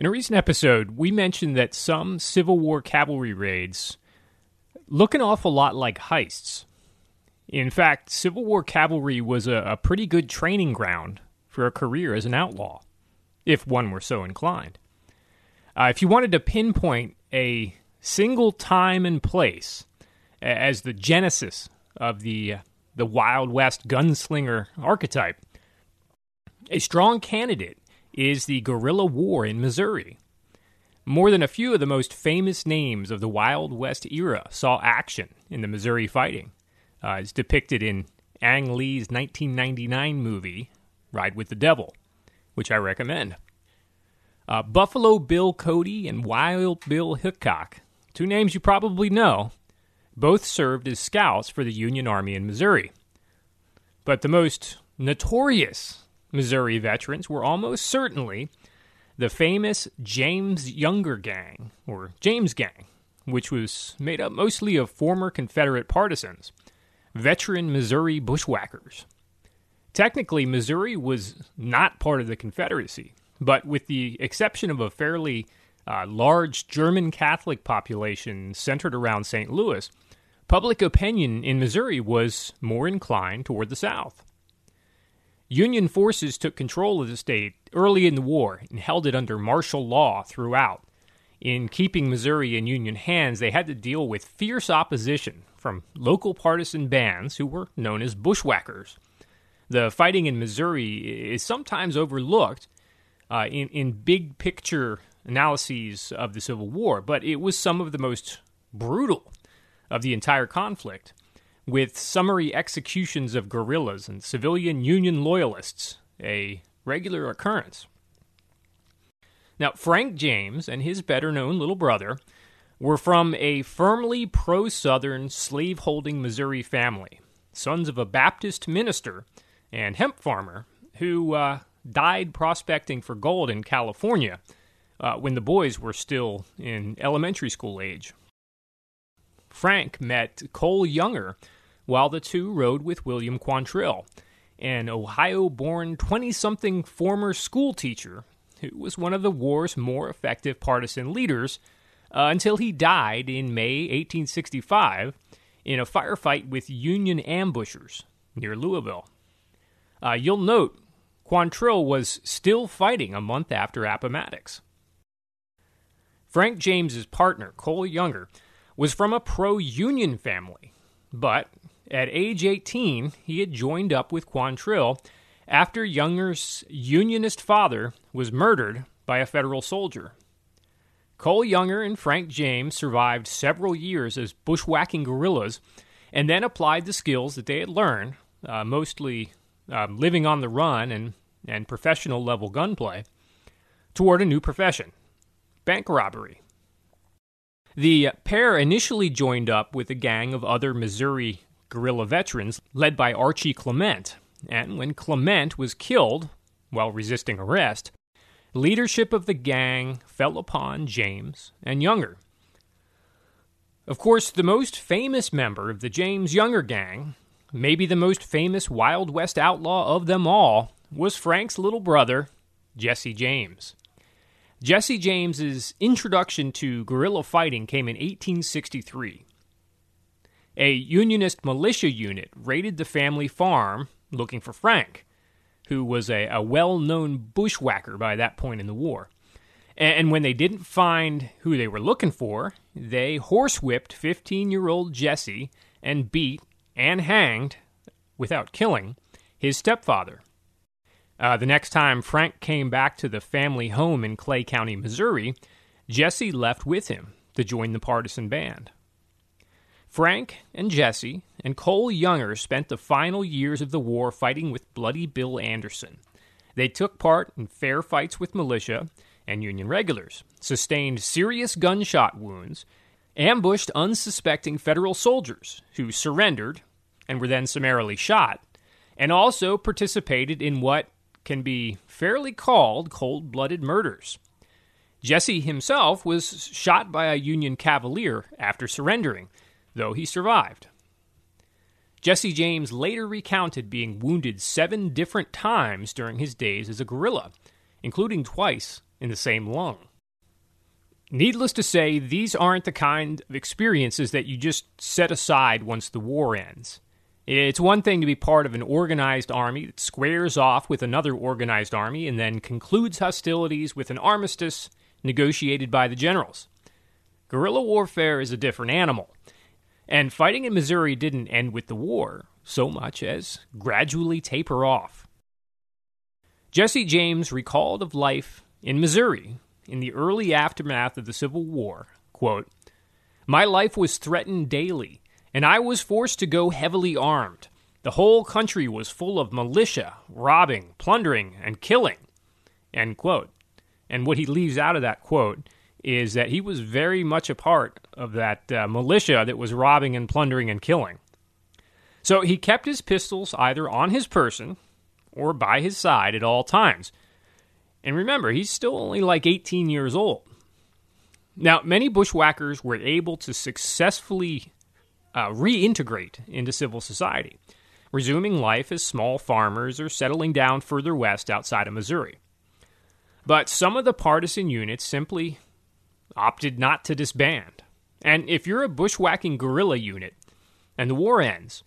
In a recent episode, we mentioned that some Civil War cavalry raids look an awful lot like heists. In fact, Civil War cavalry was a, a pretty good training ground for a career as an outlaw, if one were so inclined. Uh, if you wanted to pinpoint a single time and place as the genesis of the the Wild West gunslinger archetype, a strong candidate is the guerrilla war in Missouri. More than a few of the most famous names of the Wild West era saw action in the Missouri fighting, uh, as depicted in Ang Lee's 1999 movie, Ride with the Devil, which I recommend. Uh, Buffalo Bill Cody and Wild Bill Hickok, two names you probably know, both served as scouts for the Union Army in Missouri. But the most notorious Missouri veterans were almost certainly the famous James Younger Gang, or James Gang, which was made up mostly of former Confederate partisans, veteran Missouri bushwhackers. Technically, Missouri was not part of the Confederacy, but with the exception of a fairly uh, large German Catholic population centered around St. Louis, public opinion in Missouri was more inclined toward the South. Union forces took control of the state early in the war and held it under martial law throughout. In keeping Missouri in Union hands, they had to deal with fierce opposition from local partisan bands who were known as bushwhackers. The fighting in Missouri is sometimes overlooked uh, in, in big picture analyses of the Civil War, but it was some of the most brutal of the entire conflict with summary executions of guerrillas and civilian Union loyalists a regular occurrence. Now, Frank James and his better known little brother were from a firmly pro Southern slave holding Missouri family, sons of a Baptist minister and hemp farmer who uh, died prospecting for gold in California uh, when the boys were still in elementary school age. Frank met Cole Younger while the two rode with William Quantrill, an Ohio born 20 something former school teacher who was one of the war's more effective partisan leaders uh, until he died in May 1865 in a firefight with Union ambushers near Louisville. Uh, you'll note Quantrill was still fighting a month after Appomattox. Frank James's partner, Cole Younger, was from a pro Union family, but at age 18, he had joined up with Quantrill after Younger's Unionist father was murdered by a federal soldier. Cole Younger and Frank James survived several years as bushwhacking guerrillas and then applied the skills that they had learned, uh, mostly um, living on the run and, and professional level gunplay, toward a new profession bank robbery. The pair initially joined up with a gang of other Missouri guerrilla veterans led by Archie Clement. And when Clement was killed while resisting arrest, leadership of the gang fell upon James and Younger. Of course, the most famous member of the James Younger gang, maybe the most famous Wild West outlaw of them all, was Frank's little brother, Jesse James. Jesse James's introduction to guerrilla fighting came in 1863 a Unionist militia unit raided the family farm looking for Frank, who was a, a well known bushwhacker by that point in the war. And, and when they didn't find who they were looking for, they horsewhipped 15 year old Jesse and beat and hanged, without killing, his stepfather. Uh, the next time Frank came back to the family home in Clay County, Missouri, Jesse left with him to join the partisan band. Frank and Jesse and Cole Younger spent the final years of the war fighting with Bloody Bill Anderson. They took part in fair fights with militia and Union regulars, sustained serious gunshot wounds, ambushed unsuspecting federal soldiers who surrendered and were then summarily shot, and also participated in what can be fairly called cold blooded murders. Jesse himself was shot by a Union cavalier after surrendering, though he survived. Jesse James later recounted being wounded seven different times during his days as a guerrilla, including twice in the same lung. Needless to say, these aren't the kind of experiences that you just set aside once the war ends. It's one thing to be part of an organized army that squares off with another organized army and then concludes hostilities with an armistice negotiated by the generals. Guerrilla warfare is a different animal, and fighting in Missouri didn't end with the war so much as gradually taper off. Jesse James recalled of life in Missouri in the early aftermath of the Civil War. Quote, My life was threatened daily and I was forced to go heavily armed. The whole country was full of militia, robbing, plundering, and killing. End quote. And what he leaves out of that quote is that he was very much a part of that uh, militia that was robbing and plundering and killing. So he kept his pistols either on his person or by his side at all times. And remember, he's still only like 18 years old. Now, many bushwhackers were able to successfully uh, reintegrate into civil society, resuming life as small farmers or settling down further west outside of Missouri. But some of the partisan units simply opted not to disband. And if you're a bushwhacking guerrilla unit and the war ends,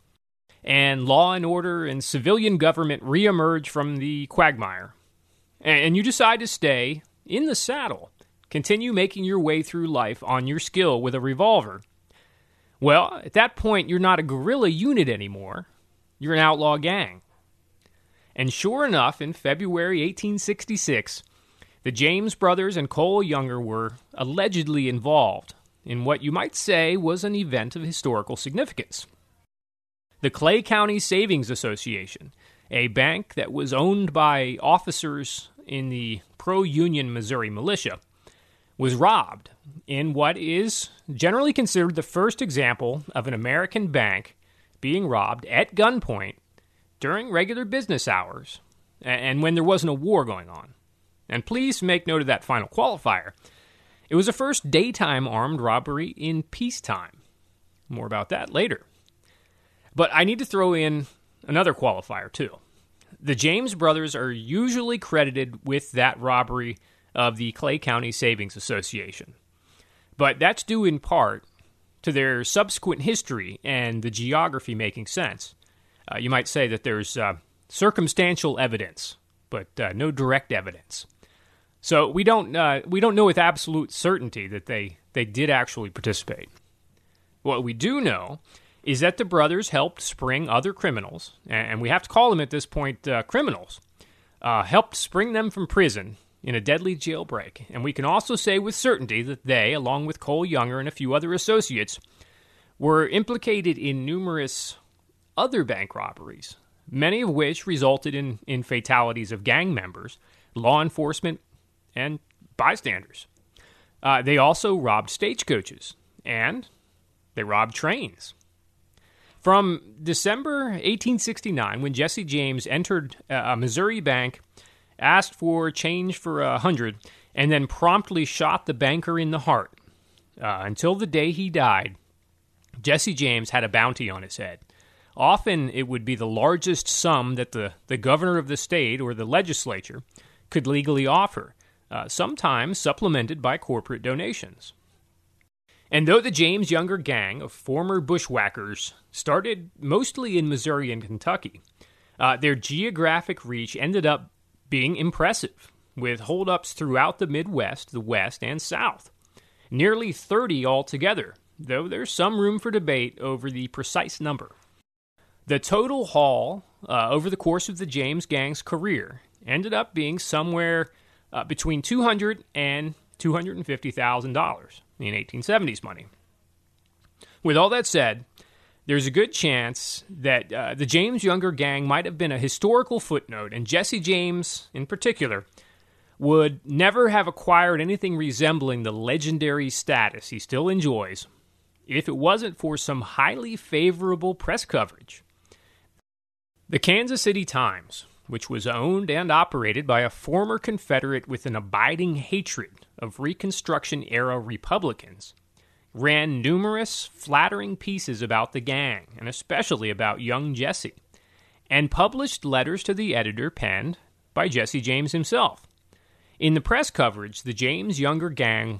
and law and order and civilian government reemerge from the quagmire, and you decide to stay in the saddle, continue making your way through life on your skill with a revolver, well, at that point, you're not a guerrilla unit anymore. You're an outlaw gang. And sure enough, in February 1866, the James brothers and Cole Younger were allegedly involved in what you might say was an event of historical significance. The Clay County Savings Association, a bank that was owned by officers in the pro Union Missouri militia, was robbed in what is generally considered the first example of an American bank being robbed at gunpoint during regular business hours and when there wasn't a war going on. And please make note of that final qualifier. It was the first daytime armed robbery in peacetime. More about that later. But I need to throw in another qualifier, too. The James brothers are usually credited with that robbery of the Clay County Savings Association. But that's due in part to their subsequent history and the geography making sense. Uh, you might say that there's uh, circumstantial evidence, but uh, no direct evidence. So we don't uh, we don't know with absolute certainty that they they did actually participate. What we do know is that the brothers helped spring other criminals, and we have to call them at this point uh, criminals, uh, helped spring them from prison in a deadly jailbreak, and we can also say with certainty that they, along with Cole Younger and a few other associates, were implicated in numerous other bank robberies, many of which resulted in, in fatalities of gang members, law enforcement, and bystanders. Uh, they also robbed stagecoaches, and they robbed trains. From December 1869, when Jesse James entered a Missouri bank asked for change for a hundred, and then promptly shot the banker in the heart. Uh, until the day he died, Jesse James had a bounty on his head. Often it would be the largest sum that the, the governor of the state or the legislature could legally offer, uh, sometimes supplemented by corporate donations. And though the James Younger gang of former bushwhackers started mostly in Missouri and Kentucky, Uh, their geographic reach ended up being impressive, with holdups throughout the Midwest, the West, and South. Nearly 30 altogether, though there's some room for debate over the precise number. The total haul uh, over the course of the James Gang's career ended up being somewhere uh, between 200 and 250 thousand dollars in 1870s money. With all that said, there's a good chance that uh, the James Younger gang might have been a historical footnote, and Jesse James, in particular, would never have acquired anything resembling the legendary status he still enjoys if it wasn't for some highly favorable press coverage. The Kansas City Times, which was owned and operated by a former Confederate with an abiding hatred of Reconstruction era Republicans, ran numerous flattering pieces about the gang, and especially about young Jesse, and published letters to the editor penned by Jesse James himself. In the press coverage, the James Younger gang,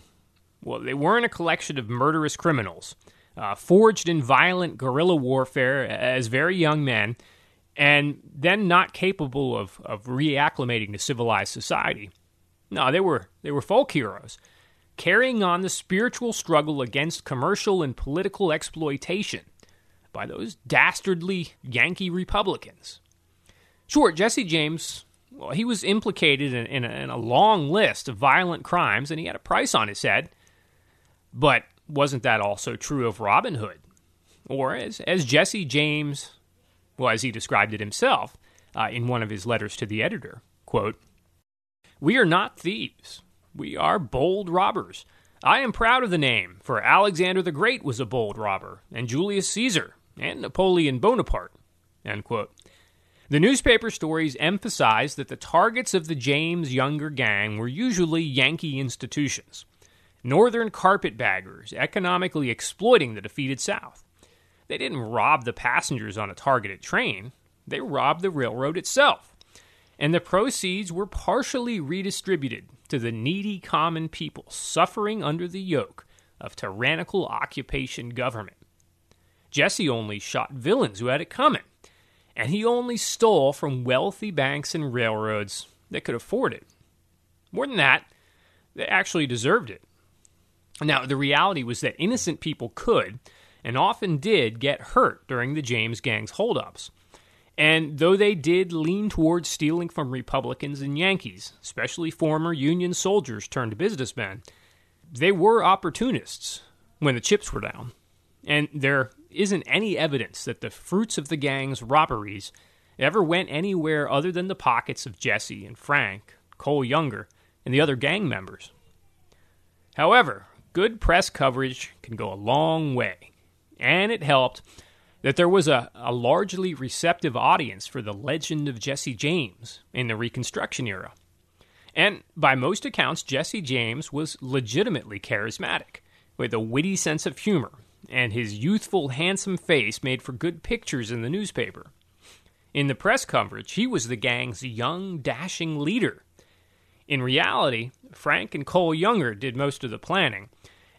well, they weren't a collection of murderous criminals, uh, forged in violent guerrilla warfare as very young men, and then not capable of, of reacclimating to civilized society. No, they were they were folk heroes carrying on the spiritual struggle against commercial and political exploitation by those dastardly Yankee Republicans. Sure, Jesse James, well, he was implicated in, in, a, in a long list of violent crimes and he had a price on his head. But wasn't that also true of Robin Hood? Or as, as Jesse James, well, as he described it himself uh, in one of his letters to the editor, quote, We are not thieves. We are bold robbers. I am proud of the name, for Alexander the Great was a bold robber, and Julius Caesar, and Napoleon Bonaparte. The newspaper stories emphasized that the targets of the James Younger gang were usually Yankee institutions, northern carpetbaggers economically exploiting the defeated South. They didn't rob the passengers on a targeted train, they robbed the railroad itself. And the proceeds were partially redistributed to the needy common people suffering under the yoke of tyrannical occupation government. Jesse only shot villains who had it coming, and he only stole from wealthy banks and railroads that could afford it. More than that, they actually deserved it. Now, the reality was that innocent people could, and often did, get hurt during the James Gang's holdups. And though they did lean towards stealing from Republicans and Yankees, especially former Union soldiers turned businessmen, they were opportunists when the chips were down. And there isn't any evidence that the fruits of the gang's robberies ever went anywhere other than the pockets of Jesse and Frank, Cole Younger, and the other gang members. However, good press coverage can go a long way, and it helped that there was a, a largely receptive audience for the legend of Jesse James in the Reconstruction era. And by most accounts, Jesse James was legitimately charismatic, with a witty sense of humor, and his youthful, handsome face made for good pictures in the newspaper. In the press coverage, he was the gang's young, dashing leader. In reality, Frank and Cole Younger did most of the planning,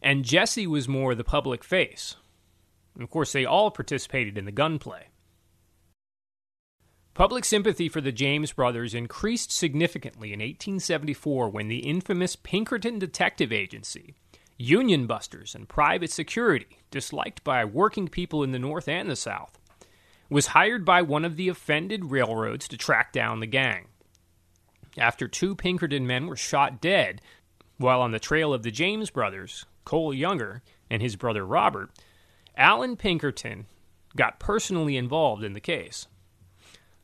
and Jesse was more the public face, and of course, they all participated in the gunplay. Public sympathy for the James brothers increased significantly in 1874 when the infamous Pinkerton Detective Agency, union busters, and private security, disliked by working people in the North and the South, was hired by one of the offended railroads to track down the gang. After two Pinkerton men were shot dead while on the trail of the James brothers, Cole Younger and his brother Robert, Allan Pinkerton got personally involved in the case.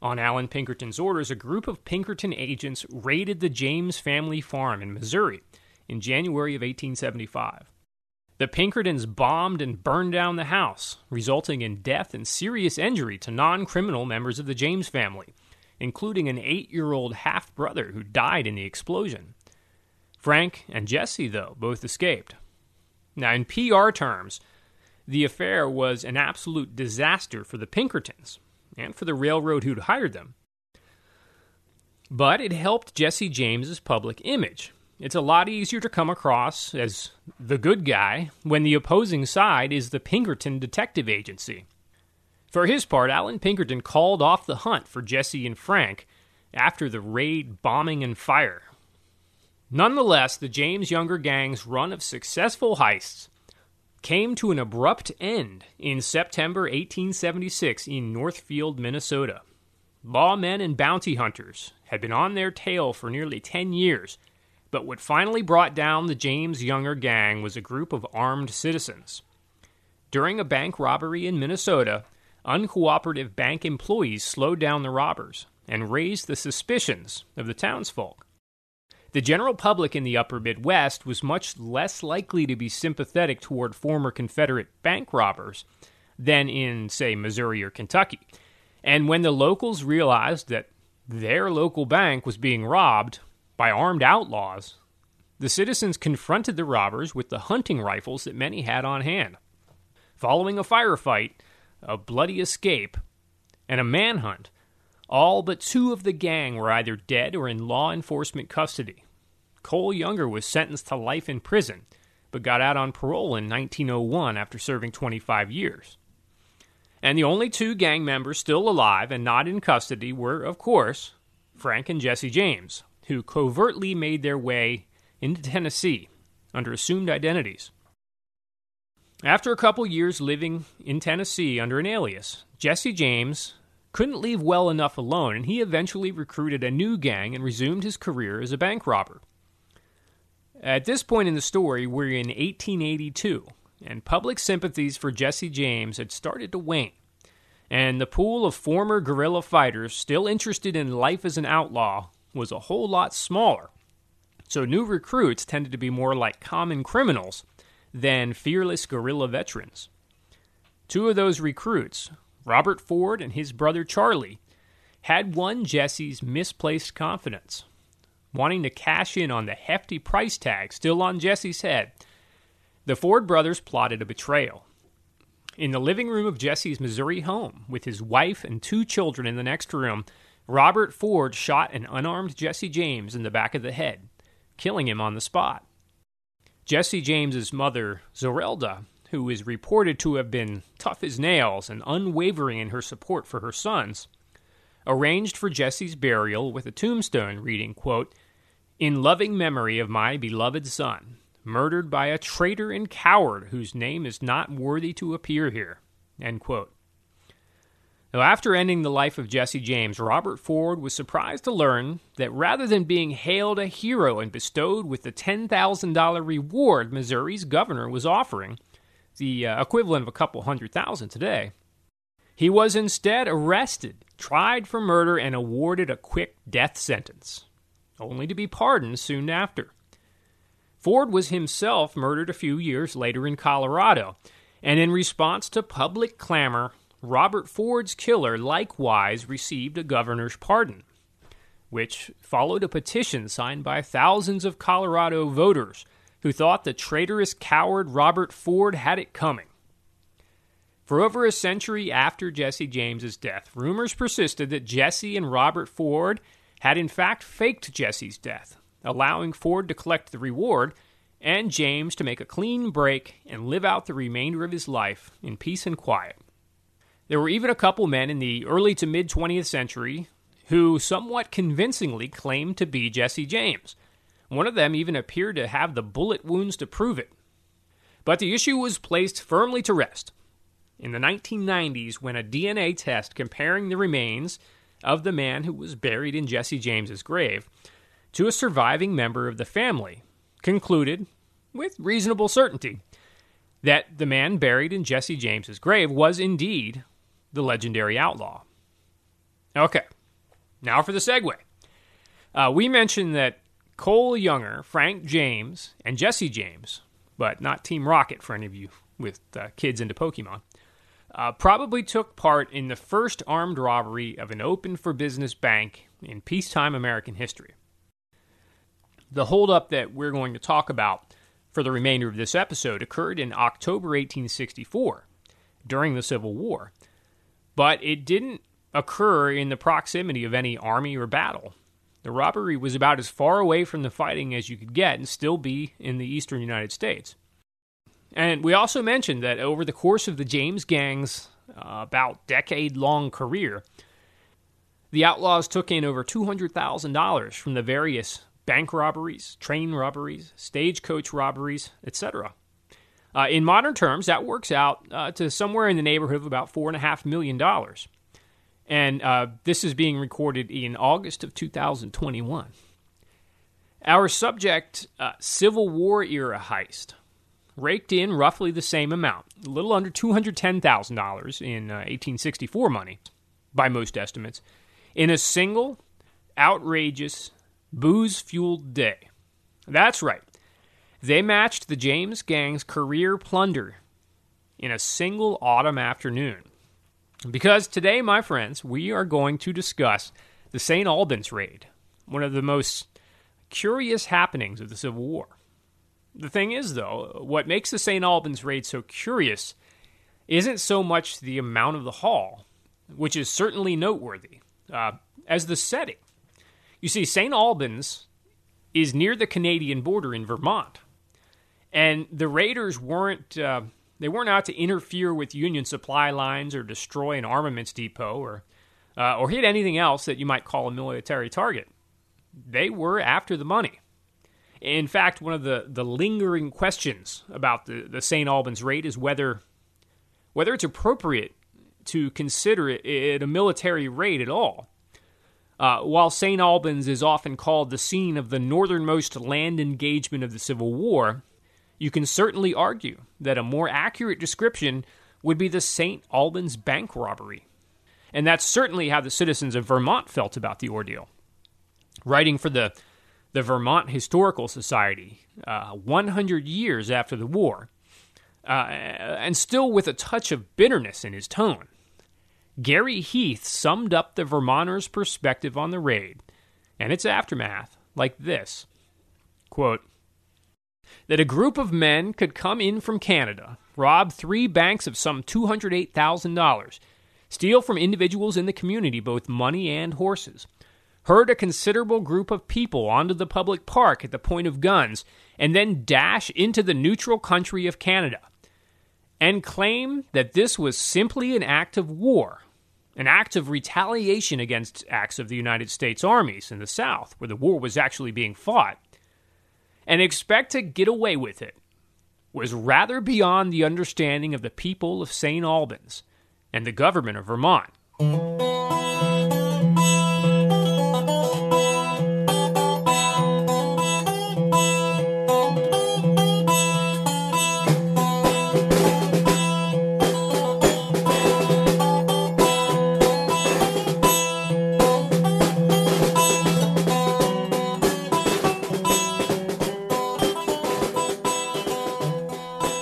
On Allan Pinkerton's orders, a group of Pinkerton agents raided the James family farm in Missouri in January of 1875. The Pinkertons bombed and burned down the house, resulting in death and serious injury to non criminal members of the James family, including an eight year old half brother who died in the explosion. Frank and Jesse, though, both escaped. Now, in PR terms, the affair was an absolute disaster for the Pinkertons and for the railroad who'd hired them. But it helped Jesse James's public image. It's a lot easier to come across as the good guy when the opposing side is the Pinkerton Detective Agency. For his part, Allan Pinkerton called off the hunt for Jesse and Frank after the raid bombing and fire. Nonetheless, the James Younger gang's run of successful heists came to an abrupt end in September 1876 in Northfield, Minnesota. Lawmen and bounty hunters had been on their tail for nearly 10 years, but what finally brought down the James Younger gang was a group of armed citizens. During a bank robbery in Minnesota, uncooperative bank employees slowed down the robbers and raised the suspicions of the townsfolk. The general public in the upper Midwest was much less likely to be sympathetic toward former Confederate bank robbers than in, say, Missouri or Kentucky. And when the locals realized that their local bank was being robbed by armed outlaws, the citizens confronted the robbers with the hunting rifles that many had on hand. Following a firefight, a bloody escape, and a manhunt, all but two of the gang were either dead or in law enforcement custody. Cole Younger was sentenced to life in prison, but got out on parole in 1901 after serving 25 years. And the only two gang members still alive and not in custody were, of course, Frank and Jesse James, who covertly made their way into Tennessee under assumed identities. After a couple years living in Tennessee under an alias, Jesse James couldn't leave well enough alone, and he eventually recruited a new gang and resumed his career as a bank robber. At this point in the story, we're in 1882, and public sympathies for Jesse James had started to wane. And the pool of former guerrilla fighters still interested in life as an outlaw was a whole lot smaller. So new recruits tended to be more like common criminals than fearless guerrilla veterans. Two of those recruits, Robert Ford and his brother Charlie, had won Jesse's misplaced confidence. Wanting to cash in on the hefty price tag still on Jesse's head, the Ford brothers plotted a betrayal. In the living room of Jesse's Missouri home, with his wife and two children in the next room, Robert Ford shot an unarmed Jesse James in the back of the head, killing him on the spot. Jesse James's mother, Zerelda, who is reported to have been tough as nails and unwavering in her support for her sons, arranged for Jesse's burial with a tombstone reading, quote, In loving memory of my beloved son, murdered by a traitor and coward whose name is not worthy to appear here, end quote. Now, after ending the life of Jesse James, Robert Ford was surprised to learn that rather than being hailed a hero and bestowed with the $10,000 reward Missouri's governor was offering, the uh, equivalent of a couple hundred thousand today, he was instead arrested, tried for murder, and awarded a quick death sentence, only to be pardoned soon after. Ford was himself murdered a few years later in Colorado, and in response to public clamor, Robert Ford's killer likewise received a governor's pardon, which followed a petition signed by thousands of Colorado voters who thought the traitorous coward Robert Ford had it coming. For over a century after Jesse James's death, rumors persisted that Jesse and Robert Ford had in fact faked Jesse's death, allowing Ford to collect the reward and James to make a clean break and live out the remainder of his life in peace and quiet. There were even a couple men in the early to mid 20th century who somewhat convincingly claimed to be Jesse James. One of them even appeared to have the bullet wounds to prove it. But the issue was placed firmly to rest. In the 1990s, when a DNA test comparing the remains of the man who was buried in Jesse James's grave to a surviving member of the family concluded, with reasonable certainty, that the man buried in Jesse James's grave was indeed the legendary outlaw. Okay, now for the segue. Uh, we mentioned that Cole Younger, Frank James, and Jesse James, but not Team Rocket for any of you with uh, kids into Pokemon, uh, probably took part in the first armed robbery of an open for business bank in peacetime American history. The holdup that we're going to talk about for the remainder of this episode occurred in October 1864 during the Civil War but it didn't occur in the proximity of any army or battle. The robbery was about as far away from the fighting as you could get and still be in the eastern United States. And we also mentioned that over the course of the James Gang's uh, about decade long career, the Outlaws took in over $200,000 from the various bank robberies, train robberies, stagecoach robberies, etc. Uh, in modern terms, that works out uh, to somewhere in the neighborhood of about $4.5 million. And uh, this is being recorded in August of 2021. Our subject, uh, Civil War era heist, raked in roughly the same amount, a little under $210,000 in 1864 uh, money, by most estimates, in a single outrageous booze fueled day. That's right. They matched the James Gang's career plunder in a single autumn afternoon. Because today, my friends, we are going to discuss the St. Albans raid, one of the most curious happenings of the Civil War. The thing is, though, what makes the St. Albans raid so curious isn't so much the amount of the haul, which is certainly noteworthy, uh, as the setting. You see, St. Albans is near the Canadian border in Vermont, and the raiders weren't uh, they weren't out to interfere with Union supply lines or destroy an armaments depot or uh, or hit anything else that you might call a military target. They were after the money. In fact, one of the, the lingering questions about the, the St. Albans raid is whether whether it's appropriate to consider it, it a military raid at all. Uh, while St. Albans is often called the scene of the northernmost land engagement of the Civil War, you can certainly argue that a more accurate description would be the St. Albans bank robbery. And that's certainly how the citizens of Vermont felt about the ordeal. Writing for the, the Vermont Historical Society uh, 100 years after the war, uh, and still with a touch of bitterness in his tone, Gary Heath summed up the Vermonters' perspective on the raid and its aftermath like this quote, That a group of men could come in from Canada, rob three banks of some $208,000, steal from individuals in the community both money and horses, herd a considerable group of people onto the public park at the point of guns, and then dash into the neutral country of Canada, and claim that this was simply an act of war an act of retaliation against acts of the United States armies in the South, where the war was actually being fought, and expect to get away with it was rather beyond the understanding of the people of St. Albans and the government of Vermont.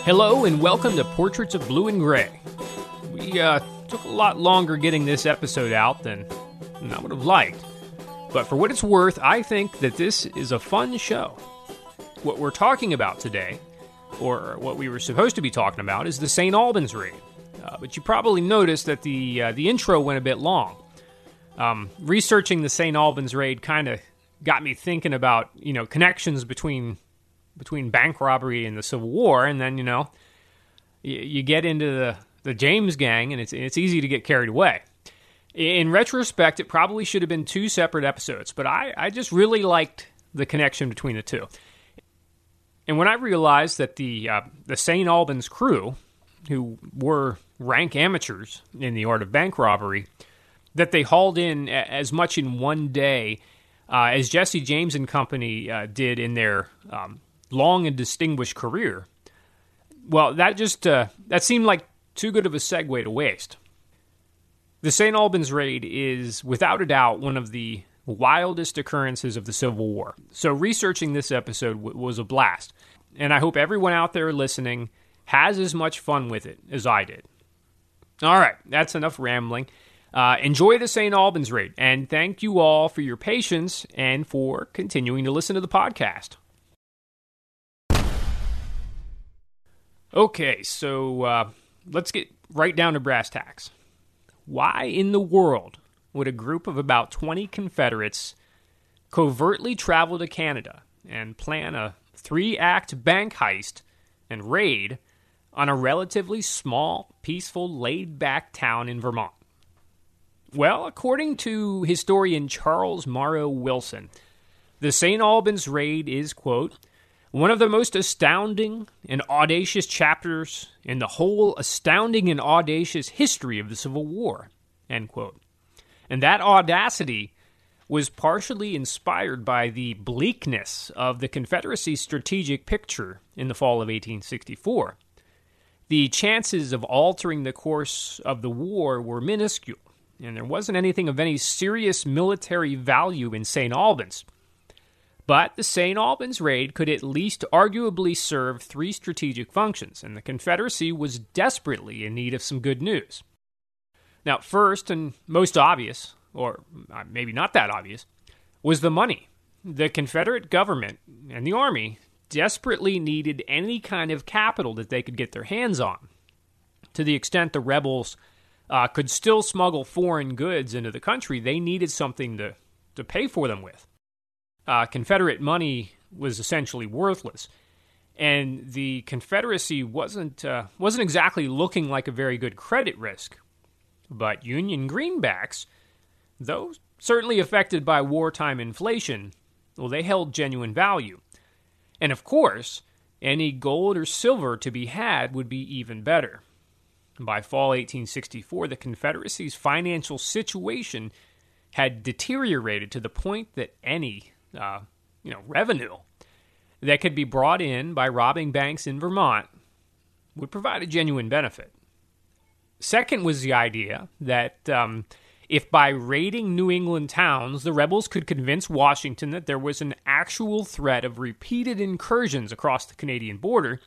Hello and welcome to Portraits of Blue and Gray. We uh, took a lot longer getting this episode out than, I would have liked, but for what it's worth, I think that this is a fun show. What we're talking about today, or what we were supposed to be talking about, is the St. Albans raid. Uh, but you probably noticed that the uh, the intro went a bit long. Um, researching the St. Albans raid kind of got me thinking about you know connections between between bank robbery and the Civil War, and then you know you, you get into the the James Gang, and it's it's easy to get carried away. In retrospect, it probably should have been two separate episodes, but I, I just really liked the connection between the two. And when I realized that the uh, the St. Albans crew, who were rank amateurs in the art of bank robbery, that they hauled in as much in one day uh, as Jesse James and Company uh, did in their um, long and distinguished career. Well, that just uh, that seemed like too good of a segue to waste. The St. Albans raid is without a doubt one of the wildest occurrences of the Civil War. So researching this episode w- was a blast, and I hope everyone out there listening has as much fun with it as I did. All right, that's enough rambling. Uh, enjoy the St. Albans raid, and thank you all for your patience and for continuing to listen to the podcast. Okay, so uh, let's get right down to brass tacks. Why in the world would a group of about 20 Confederates covertly travel to Canada and plan a three act bank heist and raid on a relatively small, peaceful, laid back town in Vermont? Well, according to historian Charles Morrow Wilson, the St. Albans raid is, quote, one of the most astounding and audacious chapters in the whole astounding and audacious history of the Civil War, end quote. And that audacity was partially inspired by the bleakness of the Confederacy's strategic picture in the fall of 1864. The chances of altering the course of the war were minuscule, and there wasn't anything of any serious military value in St. Albans. But the St. Albans raid could at least arguably serve three strategic functions, and the Confederacy was desperately in need of some good news. Now, first and most obvious or uh, maybe not that obvious, was the money. The Confederate government and the Army desperately needed any kind of capital that they could get their hands on. To the extent the rebels uh, could still smuggle foreign goods into the country, they needed something to, to pay for them with. Uh, Confederate money was essentially worthless, and the Confederacy wasn't uh, wasn't exactly looking like a very good credit risk. But Union greenbacks though certainly affected by wartime inflation, well, they held genuine value. And of course, any gold or silver to be had would be even better. By fall 1864, the Confederacy's financial situation had deteriorated to the point that any, uh, you know, revenue that could be brought in by robbing banks in Vermont would provide a genuine benefit. Second was the idea that um, if by raiding New England towns the rebels could convince Washington that there was an actual threat of repeated incursions across the Canadian border,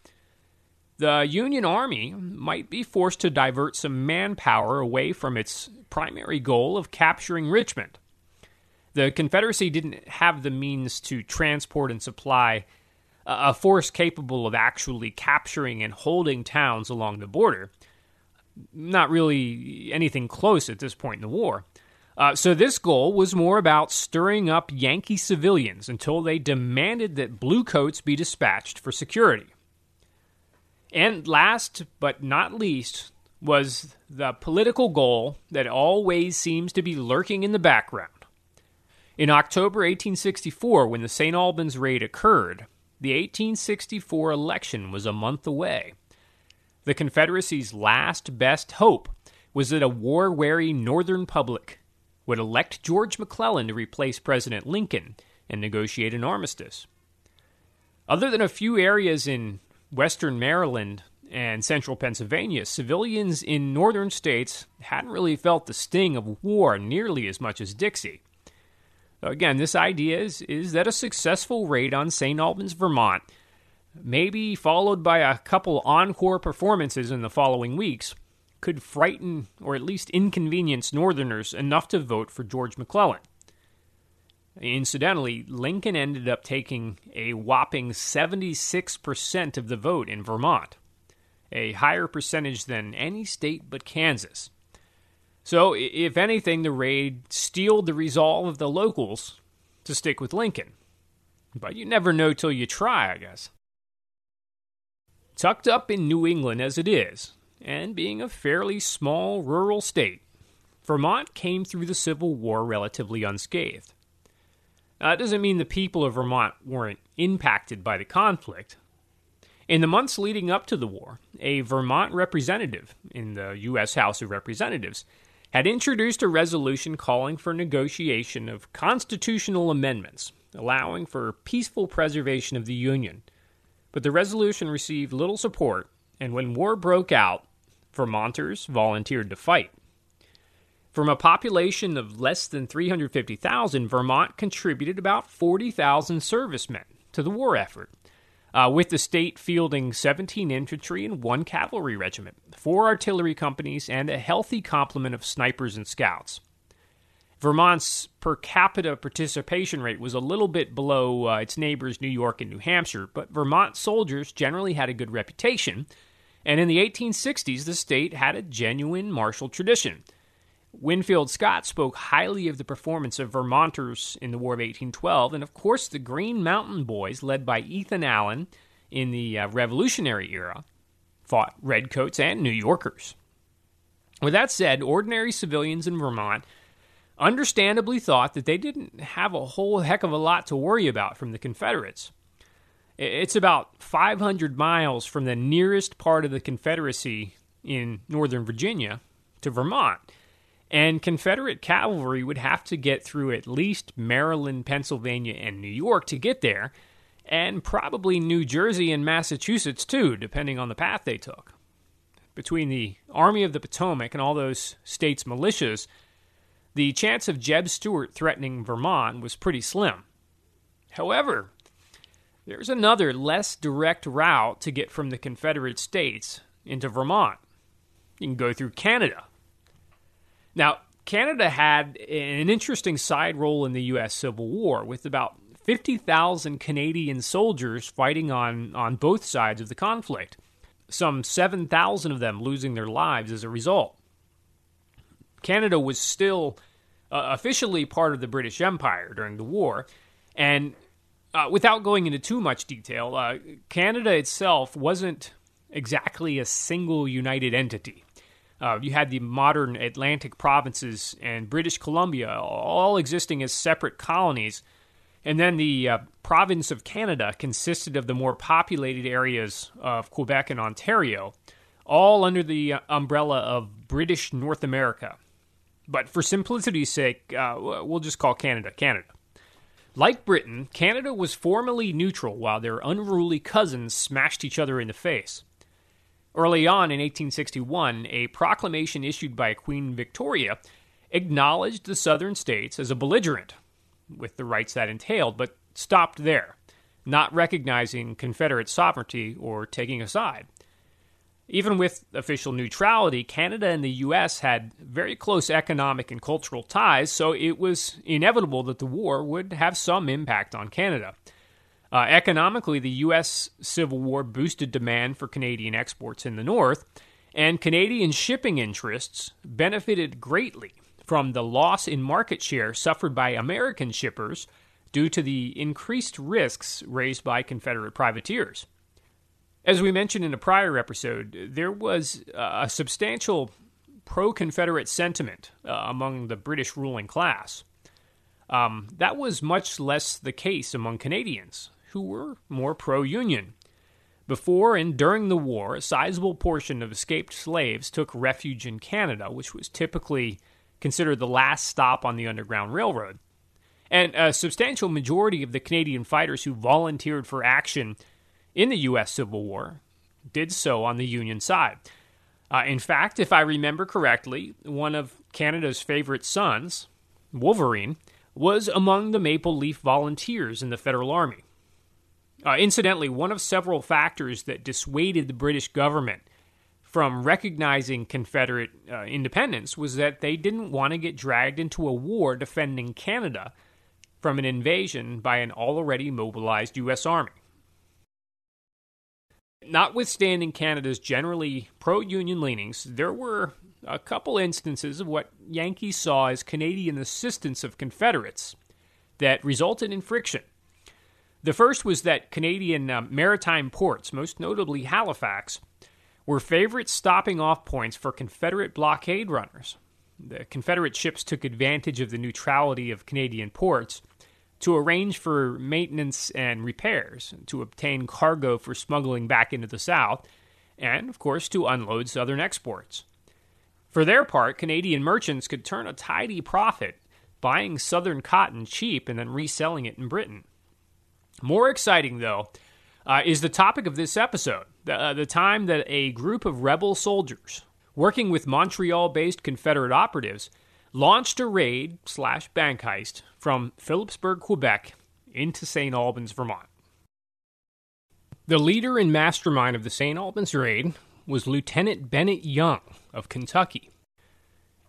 the Union Army might be forced to divert some manpower away from its primary goal of capturing Richmond. The Confederacy didn't have the means to transport and supply a force capable of actually capturing and holding towns along the border not really anything close at this point in the war. Uh, so this goal was more about stirring up Yankee civilians until they demanded that bluecoats be dispatched for security. And last but not least was the political goal that always seems to be lurking in the background. In October 1864, when the St. Albans raid occurred, the 1864 election was a month away. The Confederacy's last best hope was that a war weary Northern public would elect George McClellan to replace President Lincoln and negotiate an armistice. Other than a few areas in western Maryland and central Pennsylvania, civilians in northern states hadn't really felt the sting of war nearly as much as Dixie. Again, this idea is, is that a successful raid on St. Albans, Vermont, maybe followed by a couple encore performances in the following weeks, could frighten or at least inconvenience Northerners enough to vote for George McClellan. Incidentally, Lincoln ended up taking a whopping 76% of the vote in Vermont, a higher percentage than any state but Kansas. So, if anything, the raid steeled the resolve of the locals to stick with Lincoln. But you never know till you try, I guess. Tucked up in New England as it is, and being a fairly small rural state, Vermont came through the Civil War relatively unscathed. Now, That doesn't mean the people of Vermont weren't impacted by the conflict. In the months leading up to the war, a Vermont representative in the U.S. House of Representatives had introduced a resolution calling for negotiation of constitutional amendments allowing for peaceful preservation of the Union but the resolution received little support, and when war broke out, Vermonters volunteered to fight. From a population of less than 350,000, Vermont contributed about 40,000 servicemen to the war effort, uh, with the state fielding 17 infantry and one cavalry regiment, four artillery companies, and a healthy complement of snipers and scouts. Vermont's per capita participation rate was a little bit below uh, its neighbors, New York and New Hampshire, but Vermont soldiers generally had a good reputation. And in the 1860s, the state had a genuine martial tradition. Winfield Scott spoke highly of the performance of Vermonters in the War of 1812, and of course, the Green Mountain Boys, led by Ethan Allen in the uh, Revolutionary era, fought redcoats and New Yorkers. With that said, ordinary civilians in Vermont understandably thought that they didn't have a whole heck of a lot to worry about from the Confederates. It's about 500 miles from the nearest part of the Confederacy in Northern Virginia to Vermont. And Confederate cavalry would have to get through at least Maryland, Pennsylvania, and New York to get there, and probably New Jersey and Massachusetts too, depending on the path they took. Between the Army of the Potomac and all those states' militias, the chance of Jeb Stuart threatening Vermont was pretty slim. However, there's another less direct route to get from the Confederate States into Vermont. You can go through Canada. Now, Canada had an interesting side role in the U.S. Civil War, with about 50,000 Canadian soldiers fighting on, on both sides of the conflict, some 7,000 of them losing their lives as a result. Canada was still uh, officially part of the British Empire during the war, and uh, without going into too much detail, uh, Canada itself wasn't exactly a single united entity. Uh, you had the modern Atlantic provinces and British Columbia all existing as separate colonies. And then the uh, province of Canada consisted of the more populated areas of Quebec and Ontario, all under the uh, umbrella of British North America. But for simplicity's sake, uh, we'll just call Canada Canada. Like Britain, Canada was formally neutral while their unruly cousins smashed each other in the face. Early on in 1861, a proclamation issued by Queen Victoria acknowledged the southern states as a belligerent, with the rights that entailed, but stopped there, not recognizing Confederate sovereignty or taking a side. Even with official neutrality, Canada and the U.S. had very close economic and cultural ties, so it was inevitable that the war would have some impact on Canada. Uh, economically, the U.S. Civil War boosted demand for Canadian exports in the North, and Canadian shipping interests benefited greatly from the loss in market share suffered by American shippers due to the increased risks raised by Confederate privateers. As we mentioned in a prior episode, there was a substantial pro Confederate sentiment uh, among the British ruling class. Um, that was much less the case among Canadians, who were more pro Union. Before and during the war, a sizable portion of escaped slaves took refuge in Canada, which was typically considered the last stop on the Underground Railroad. And a substantial majority of the Canadian fighters who volunteered for action in the U.S. Civil War did so on the Union side. Uh, in fact, if I remember correctly, one of Canada's favorite sons, Wolverine, was among the Maple Leaf Volunteers in the Federal Army. Uh, incidentally, one of several factors that dissuaded the British government from recognizing Confederate uh, independence was that they didn't want to get dragged into a war defending Canada from an invasion by an already mobilized U.S. Army. Notwithstanding Canada's generally pro Union leanings, there were a couple instances of what Yankees saw as Canadian assistance of Confederates that resulted in friction. The first was that Canadian uh, maritime ports, most notably Halifax, were favorite stopping off points for Confederate blockade runners. The Confederate ships took advantage of the neutrality of Canadian ports to arrange for maintenance and repairs, to obtain cargo for smuggling back into the South, and, of course, to unload Southern exports. For their part, Canadian merchants could turn a tidy profit buying Southern cotton cheap and then reselling it in Britain. More exciting, though, uh, is the topic of this episode the, uh, the time that a group of rebel soldiers, working with Montreal based Confederate operatives, launched a raid slash bank heist from Philipsburg, Quebec, into St. Albans, Vermont. The leader and mastermind of the St. Albans raid was Lieutenant Bennett Young of Kentucky.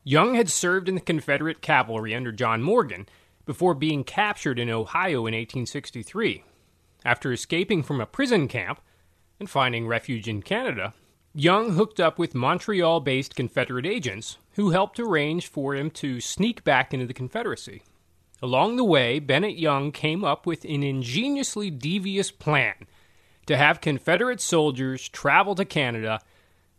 Young had served in the Confederate cavalry under John Morgan before being captured in Ohio in 1863. After escaping from a prison camp and finding refuge in Canada, Young hooked up with Montreal based Confederate agents who helped arrange for him to sneak back into the Confederacy. Along the way, Bennett Young came up with an ingeniously devious plan to have Confederate soldiers travel to Canada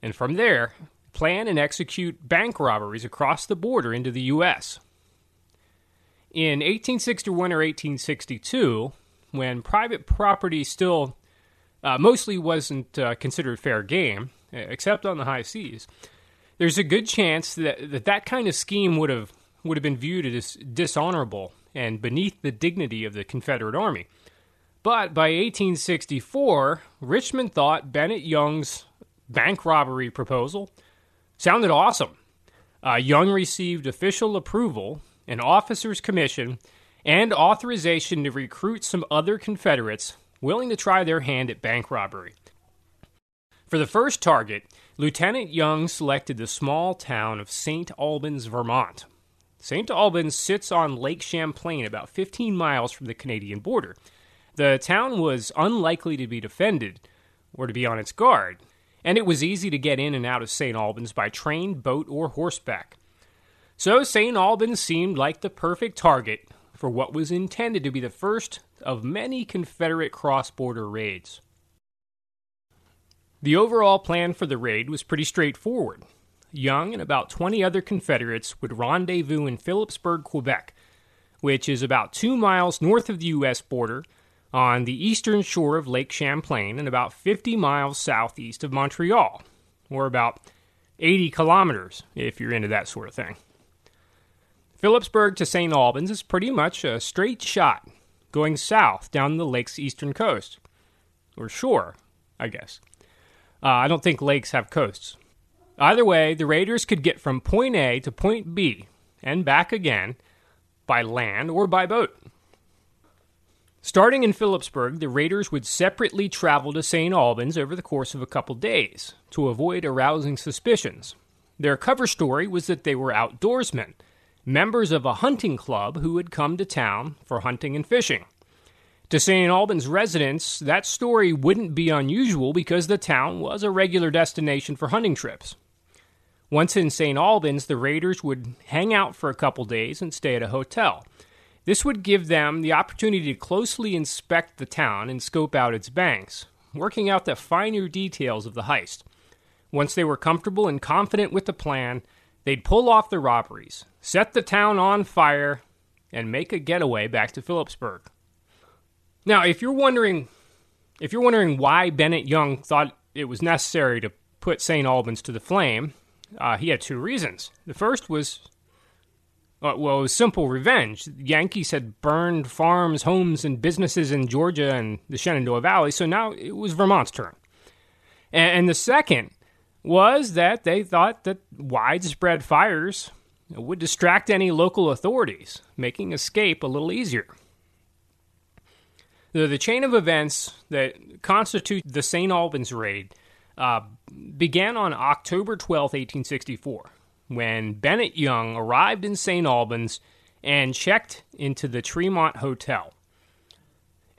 and from there, plan and execute bank robberies across the border into the U.S. In 1861 or 1862, when private property still uh, mostly wasn't uh, considered fair game, except on the high seas, there's a good chance that that, that kind of scheme would have would have been viewed as dishonorable and beneath the dignity of the Confederate Army. But by 1864, Richmond thought Bennett Young's bank robbery proposal sounded awesome. Uh, Young received official approval, an officer's commission, and authorization to recruit some other Confederates willing to try their hand at bank robbery. For the first target, Lieutenant Young selected the small town of St. Albans, Vermont. St. Albans sits on Lake Champlain, about 15 miles from the Canadian border. The town was unlikely to be defended or to be on its guard, and it was easy to get in and out of St. Albans by train, boat, or horseback. So St. Albans seemed like the perfect target for what was intended to be the first of many Confederate cross border raids. The overall plan for the raid was pretty straightforward. Young and about 20 other Confederates would rendezvous in Philipsburg, Quebec, which is about two miles north of the U.S. border on the eastern shore of Lake Champlain and about 50 miles southeast of Montreal, or about 80 kilometers if you're into that sort of thing. Philipsburg to St. Albans is pretty much a straight shot going south down the lake's eastern coast, or shore, I guess. Uh, I don't think lakes have coasts. Either way, the Raiders could get from point A to point B and back again by land or by boat. Starting in Philipsburg, the Raiders would separately travel to St. Albans over the course of a couple days to avoid arousing suspicions. Their cover story was that they were outdoorsmen, members of a hunting club who had come to town for hunting and fishing. To St. Albans residents, that story wouldn't be unusual because the town was a regular destination for hunting trips. Once in St. Albans, the Raiders would hang out for a couple days and stay at a hotel. This would give them the opportunity to closely inspect the town and scope out its banks, working out the finer details of the heist. Once they were comfortable and confident with the plan, they'd pull off the robberies, set the town on fire, and make a getaway back to Philipsburg. Now, if you're wondering if you're wondering why Bennett Young thought it was necessary to put St. Albans to the flame, uh, he had two reasons. The first was uh, well, it was simple revenge. The Yankees had burned farms, homes, and businesses in Georgia and the Shenandoah Valley, so now it was Vermont's turn. And, and the second was that they thought that widespread fires would distract any local authorities, making escape a little easier. The, the chain of events that constitute the St. Albans raid uh, began on October 12, 1864 when Bennett Young arrived in St. Albans and checked into the Tremont Hotel.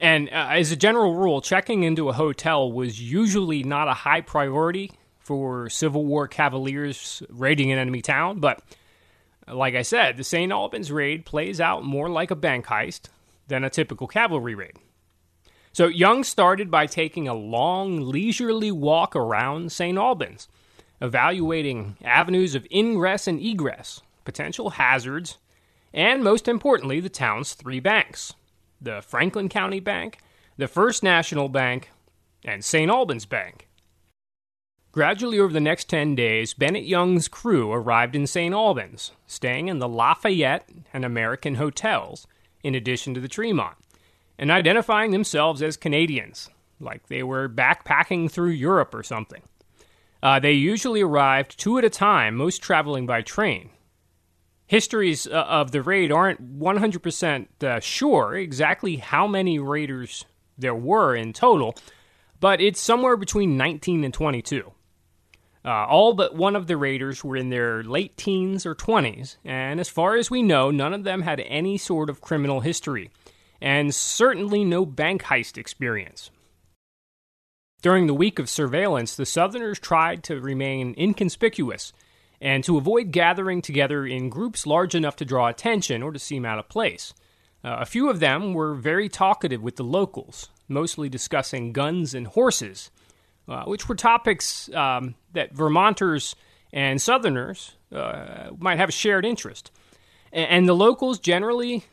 And uh, as a general rule, checking into a hotel was usually not a high priority for Civil War cavaliers raiding an enemy town, but like I said, the St. Albans raid plays out more like a bank heist than a typical cavalry raid. So Young started by taking a long, leisurely walk around St. Albans evaluating avenues of ingress and egress, potential hazards, and most importantly, the town's three banks the Franklin County Bank, the First National Bank, and St. Albans Bank. Gradually, over the next 10 days, Bennett Young's crew arrived in St. Albans, staying in the Lafayette and American hotels, in addition to the Tremont, and identifying themselves as Canadians, like they were backpacking through Europe or something. Uh, they usually arrived two at a time, most traveling by train. Histories uh, of the raid aren't 100% uh, sure exactly how many raiders there were in total, but it's somewhere between 19 and 22. Uh, all but one of the raiders were in their late teens or 20s, and as far as we know, none of them had any sort of criminal history, and certainly no bank heist experience. During the week of surveillance, the Southerners tried to remain inconspicuous and to avoid gathering together in groups large enough to draw attention or to seem out of place. Uh, a few of them were very talkative with the locals, mostly discussing guns and horses, uh, which were topics um, that Vermonters and Southerners uh, might have a shared interest. And, and the locals generally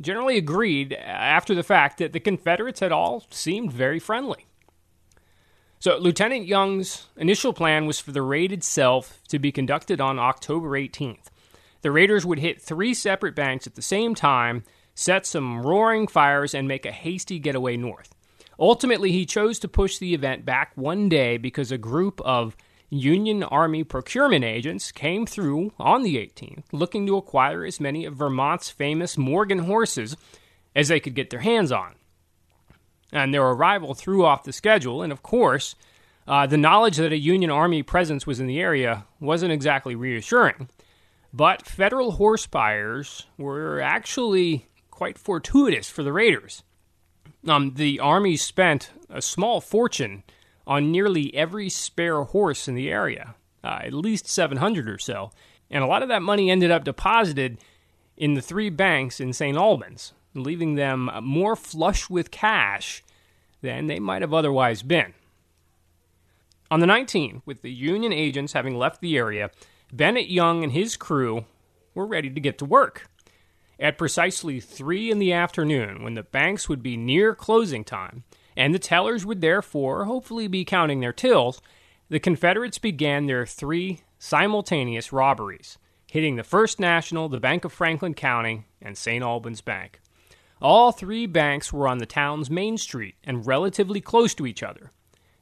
generally agreed after the fact that the Confederates had all seemed very friendly. So, Lieutenant Young's initial plan was for the raid itself to be conducted on October 18th. The raiders would hit three separate banks at the same time, set some roaring fires, and make a hasty getaway north. Ultimately, he chose to push the event back one day because a group of Union Army procurement agents came through on the 18th looking to acquire as many of Vermont's famous Morgan horses as they could get their hands on. And their arrival threw off the schedule, and of course, uh, the knowledge that a Union Army presence was in the area wasn't exactly reassuring. But federal horse buyers were actually quite fortuitous for the raiders. Um, the Army spent a small fortune on nearly every spare horse in the area, uh, at least 700 or so. And a lot of that money ended up deposited in the three banks in St. Albans, leaving them more flush with cash than they might have otherwise been. On the 19th, with the Union agents having left the area, Bennett Young and his crew were ready to get to work. At precisely 3 in the afternoon, when the banks would be near closing time, and the tellers would therefore hopefully be counting their tills, the Confederates began their three simultaneous robberies, hitting the First National, the Bank of Franklin County, and St. Albans Bank. All three banks were on the town's main street and relatively close to each other.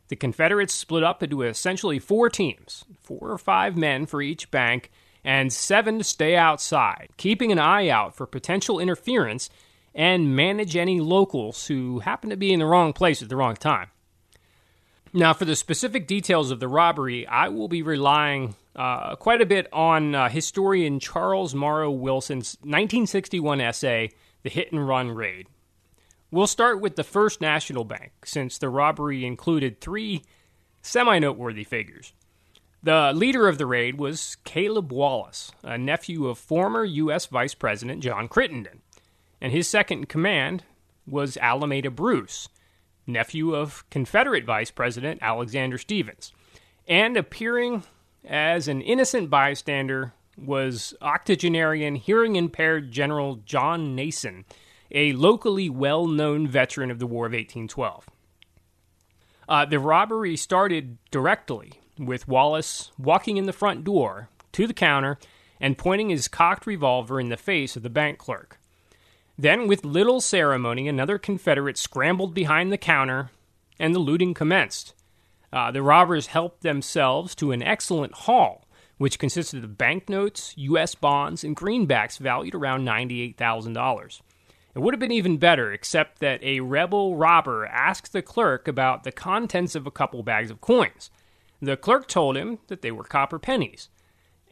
The Confederates split up into essentially four teams, four or five men for each bank, and seven to stay outside, keeping an eye out for potential interference and manage any locals who happen to be in the wrong place at the wrong time. Now, for the specific details of the robbery, I will be relying uh, quite a bit on uh, historian Charles Morrow Wilson's 1961 essay, The Hit and Run Raid. We'll start with the First National Bank, since the robbery included three semi noteworthy figures. The leader of the raid was Caleb Wallace, a nephew of former U.S. Vice President John Crittenden and his second in command was Alameda Bruce, nephew of Confederate Vice President Alexander Stephens. And appearing as an innocent bystander was octogenarian hearing impaired General John Nason, a locally well known veteran of the War of 1812. Uh, the robbery started directly with Wallace walking in the front door to the counter and pointing his cocked revolver in the face of the bank clerk. Then, with little ceremony, another Confederate scrambled behind the counter, and the looting commenced. Uh, the robbers helped themselves to an excellent haul, which consisted of banknotes, U.S. bonds, and greenbacks valued around $98,000. It would have been even better, except that a rebel robber asked the clerk about the contents of a couple bags of coins. The clerk told him that they were copper pennies,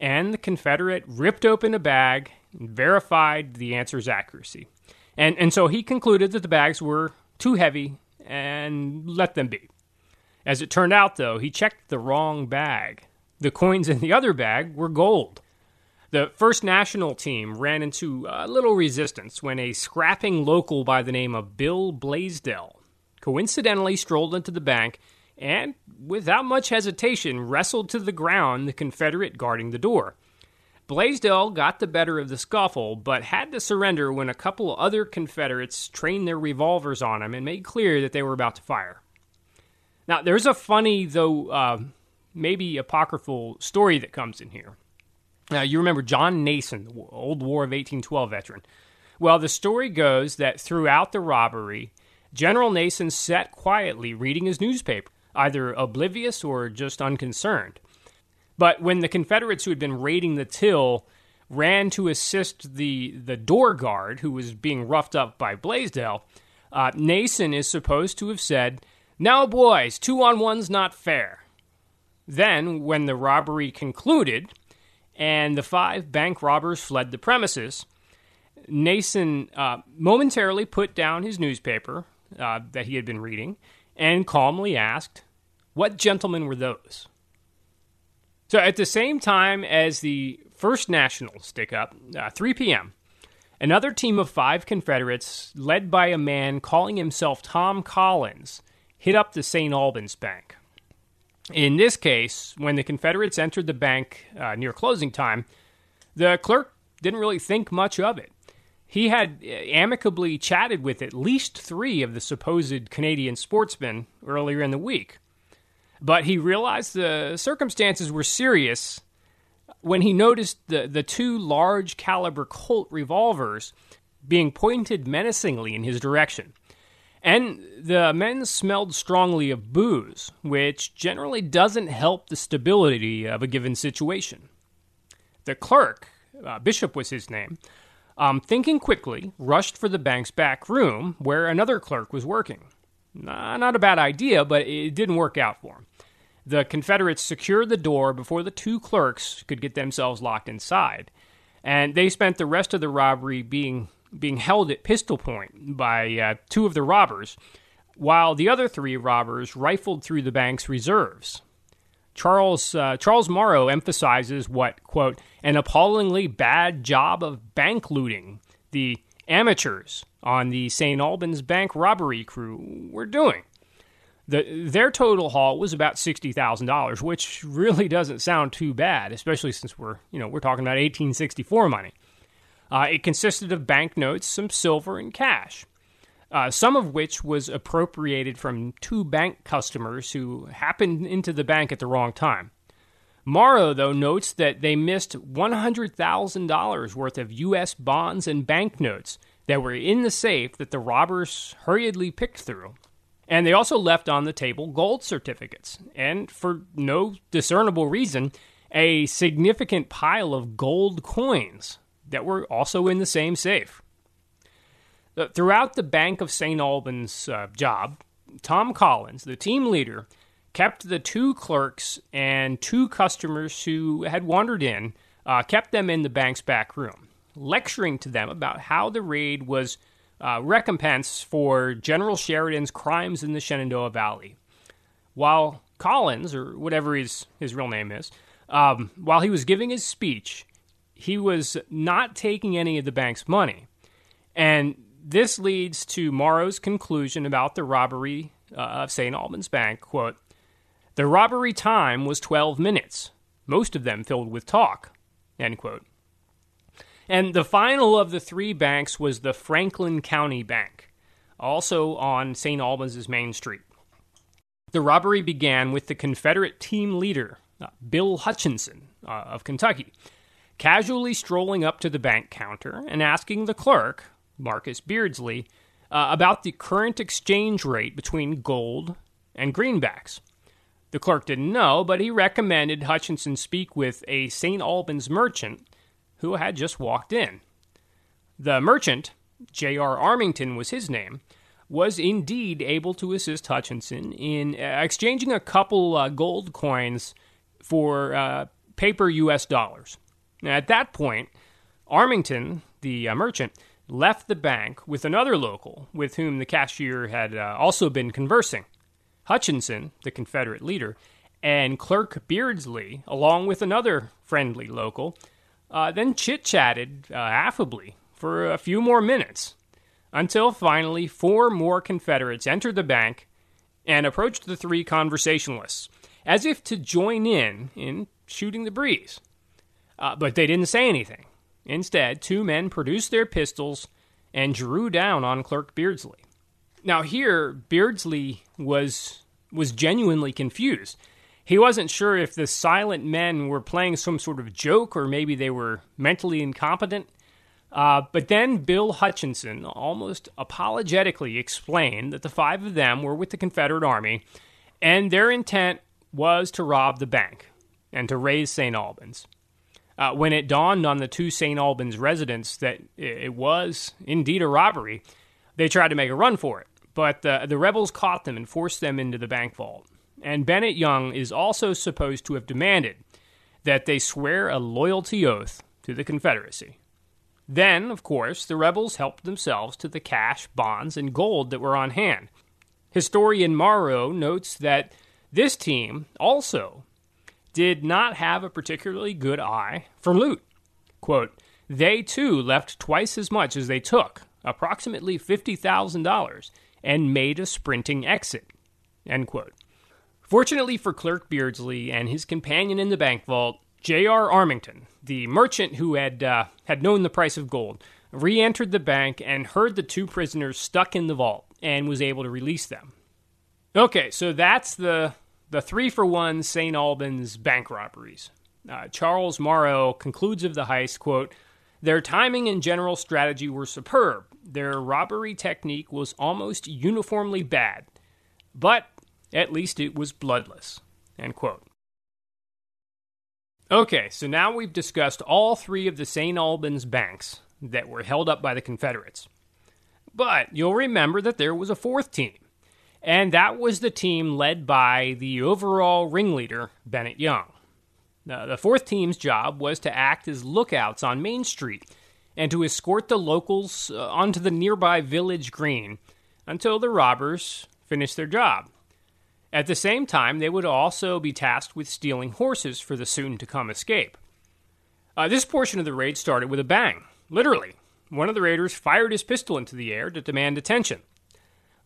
and the Confederate ripped open a bag and verified the answer's accuracy. And, and so he concluded that the bags were too heavy and let them be. As it turned out, though, he checked the wrong bag. The coins in the other bag were gold. The First National team ran into a little resistance when a scrapping local by the name of Bill Blaisdell coincidentally strolled into the bank and, without much hesitation, wrestled to the ground the Confederate guarding the door. Blaisdell got the better of the scuffle, but had to surrender when a couple other Confederates trained their revolvers on him and made clear that they were about to fire. Now, there's a funny, though uh, maybe apocryphal story that comes in here. Now, you remember John Nason, the Old War of 1812 veteran. Well, the story goes that throughout the robbery, General Nason sat quietly reading his newspaper, either oblivious or just unconcerned. But when the Confederates who had been raiding the till ran to assist the, the door guard who was being roughed up by Blaisdell, uh, Nason is supposed to have said, Now, boys, two on one's not fair. Then, when the robbery concluded and the five bank robbers fled the premises, Nason uh, momentarily put down his newspaper uh, that he had been reading and calmly asked, What gentlemen were those? So at the same time as the first national stick up, uh, 3 p.m., another team of five Confederates, led by a man calling himself Tom Collins, hit up the St. Albans Bank. In this case, when the Confederates entered the bank uh, near closing time, the clerk didn't really think much of it. He had amicably chatted with at least three of the supposed Canadian sportsmen earlier in the week. But he realized the circumstances were serious when he noticed the, the two large caliber Colt revolvers being pointed menacingly in his direction. And the men smelled strongly of booze, which generally doesn't help the stability of a given situation. The clerk, uh, Bishop was his name, um, thinking quickly, rushed for the bank's back room where another clerk was working. Nah, not a bad idea, but it didn't work out for him. The Confederates secured the door before the two clerks could get themselves locked inside, and they spent the rest of the robbery being being held at pistol point by uh, two of the robbers, while the other three robbers rifled through the bank's reserves. Charles uh, Charles Morrow emphasizes what quote an appallingly bad job of bank looting the amateurs on the St. Albans bank robbery crew were doing. The, their total haul was about sixty thousand dollars, which really doesn't sound too bad, especially since we're you know we're talking about eighteen sixty four money. Uh, it consisted of banknotes, some silver, and cash, uh, some of which was appropriated from two bank customers who happened into the bank at the wrong time. Morrow, though, notes that they missed $100,000 worth of U.S. bonds and banknotes that were in the safe that the robbers hurriedly picked through. And they also left on the table gold certificates, and for no discernible reason, a significant pile of gold coins that were also in the same safe. Uh, throughout the Bank of St. Albans uh, job, Tom Collins, the team leader, kept the two clerks and two customers who had wandered in, uh, kept them in the bank's back room, lecturing to them about how the raid was uh, recompense for General Sheridan's crimes in the Shenandoah Valley. While Collins, or whatever his, his real name is, um, while he was giving his speech, he was not taking any of the bank's money. And this leads to Morrow's conclusion about the robbery uh, of St. Albans Bank. Quote, the robbery time was 12 minutes, most of them filled with talk. End quote. And the final of the three banks was the Franklin County Bank, also on St. Albans' main street. The robbery began with the Confederate team leader, uh, Bill Hutchinson uh, of Kentucky, casually strolling up to the bank counter and asking the clerk, Marcus Beardsley, uh, about the current exchange rate between gold and greenbacks. The clerk didn't know, but he recommended Hutchinson speak with a St. Albans merchant who had just walked in. The merchant, J.R. Armington was his name, was indeed able to assist Hutchinson in uh, exchanging a couple uh, gold coins for uh, paper U.S. dollars. Now, at that point, Armington, the uh, merchant, left the bank with another local with whom the cashier had uh, also been conversing. Hutchinson, the Confederate leader, and Clerk Beardsley, along with another friendly local, uh, then chit chatted uh, affably for a few more minutes until finally four more Confederates entered the bank and approached the three conversationalists as if to join in in shooting the breeze. Uh, but they didn't say anything. Instead, two men produced their pistols and drew down on Clerk Beardsley. Now here, Beardsley was was genuinely confused. He wasn't sure if the silent men were playing some sort of joke or maybe they were mentally incompetent. Uh, but then Bill Hutchinson almost apologetically explained that the five of them were with the Confederate Army and their intent was to rob the bank and to raze St. Albans. Uh, when it dawned on the two St. Albans residents that it was indeed a robbery, they tried to make a run for it. But uh, the rebels caught them and forced them into the bank vault. And Bennett Young is also supposed to have demanded that they swear a loyalty oath to the Confederacy. Then, of course, the rebels helped themselves to the cash, bonds, and gold that were on hand. Historian Morrow notes that this team also did not have a particularly good eye for loot. Quote, they too left twice as much as they took, approximately $50,000, and made a sprinting exit. End quote. Fortunately for Clerk Beardsley and his companion in the bank vault, J.R. Armington, the merchant who had uh, had known the price of gold, re-entered the bank and heard the two prisoners stuck in the vault and was able to release them. Okay, so that's the the three for one St. Albans bank robberies. Uh, Charles Morrow concludes of the heist, quote, their timing and general strategy were superb. Their robbery technique was almost uniformly bad, but at least it was bloodless. End quote. Okay, so now we've discussed all three of the St. Albans banks that were held up by the Confederates. But you'll remember that there was a fourth team, and that was the team led by the overall ringleader, Bennett Young. Now, the fourth team's job was to act as lookouts on Main Street and to escort the locals uh, onto the nearby village green until the robbers finished their job. At the same time, they would also be tasked with stealing horses for the soon to come escape. Uh, this portion of the raid started with a bang. Literally, one of the raiders fired his pistol into the air to demand attention.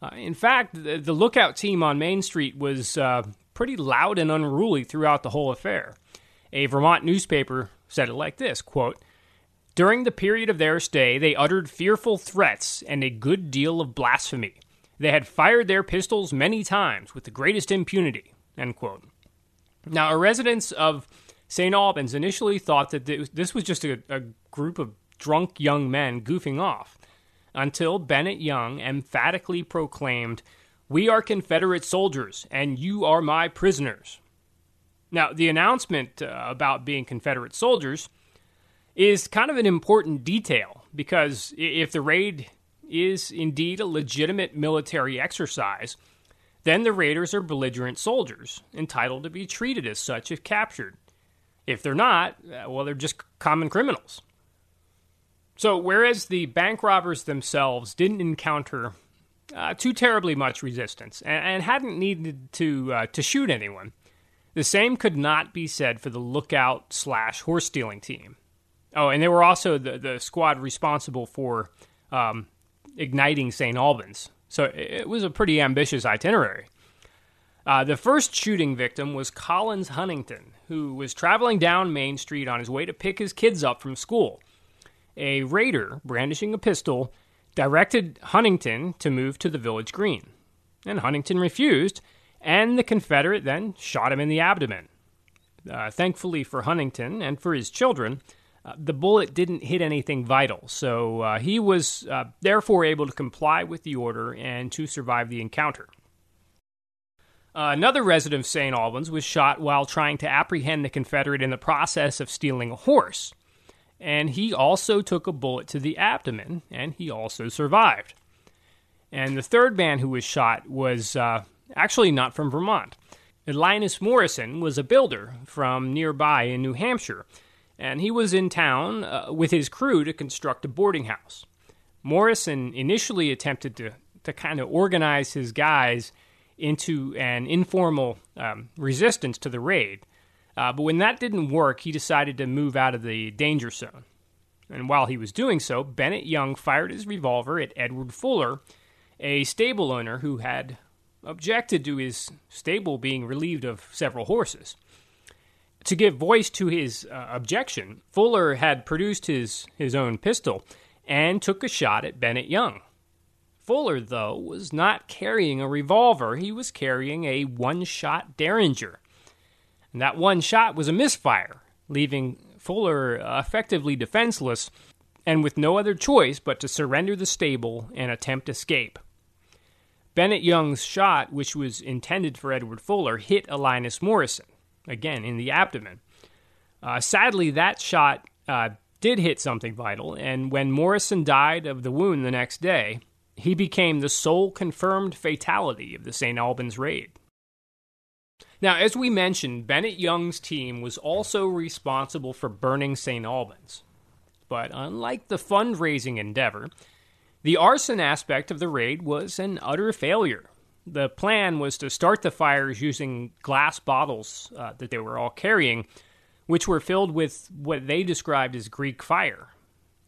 Uh, in fact, the, the, lookout team on Main Street was uh, pretty loud and unruly throughout the whole affair. A Vermont newspaper said it like this quote, During the period of their stay, they uttered fearful threats and a good deal of blasphemy. They had fired their pistols many times with the greatest impunity. End quote. Now, a residents of St. Albans initially thought that this was just a, a group of drunk young men goofing off, until Bennett Young emphatically proclaimed, We are Confederate soldiers, and you are my prisoners. Now, the announcement uh, about being Confederate soldiers is kind of an important detail because if the raid is indeed a legitimate military exercise, then the raiders are belligerent soldiers, entitled to be treated as such if captured. If they're not, uh, well, they're just common criminals. So, whereas the bank robbers themselves didn't encounter uh, too terribly much resistance and, and hadn't needed to uh, to shoot anyone, the same could not be said for the lookout slash horse stealing team. Oh, and they were also the, the squad responsible for um, igniting St. Albans. So it was a pretty ambitious itinerary. Uh, the first shooting victim was Collins Huntington, who was traveling down Main Street on his way to pick his kids up from school. A raider, brandishing a pistol, directed Huntington to move to the village green. And Huntington refused, and the Confederate then shot him in the abdomen. Uh, thankfully for Huntington and for his children, uh, the bullet didn't hit anything vital, so uh, he was uh, therefore able to comply with the order and to survive the encounter. Another resident of St. Albans was shot while trying to apprehend the Confederate in the process of stealing a horse, and he also took a bullet to the abdomen, and he also survived. And the third man who was shot was uh, actually not from Vermont. Linus Morrison was a builder from nearby in New Hampshire and he was in town uh, with his crew to construct a boarding house. Morrison initially attempted to, to kind of organize his guys into an informal um, resistance to the raid. Uh, but when that didn't work, he decided to move out of the danger zone. And while he was doing so, Bennett Young fired his revolver at Edward Fuller, a stable owner who had objected to his stable being relieved of several horses to give voice to his uh, objection, Fuller had produced his, his own pistol and took a shot at Bennett Young. Fuller, though, was not carrying a revolver, he was carrying a one shot Derringer. And that one shot was a misfire, leaving Fuller effectively defenseless and with no other choice but to surrender the stable and attempt escape. Bennett Young's shot, which was intended for Edward Fuller, hit Linus Morrison again in the abdomen. Uh, sadly, that shot uh, did hit something vital, and when Morrison died of the wound the next day, he became the sole confirmed fatality of the St. Albans raid. Now, as we mentioned, Bennett Young's team was also responsible for burning St. Albans. But unlike the fundraising endeavor, the arson aspect of the raid was an utter failure the plan was to start the fires using glass bottles uh, that they were all carrying, which were filled with what they described as Greek fire.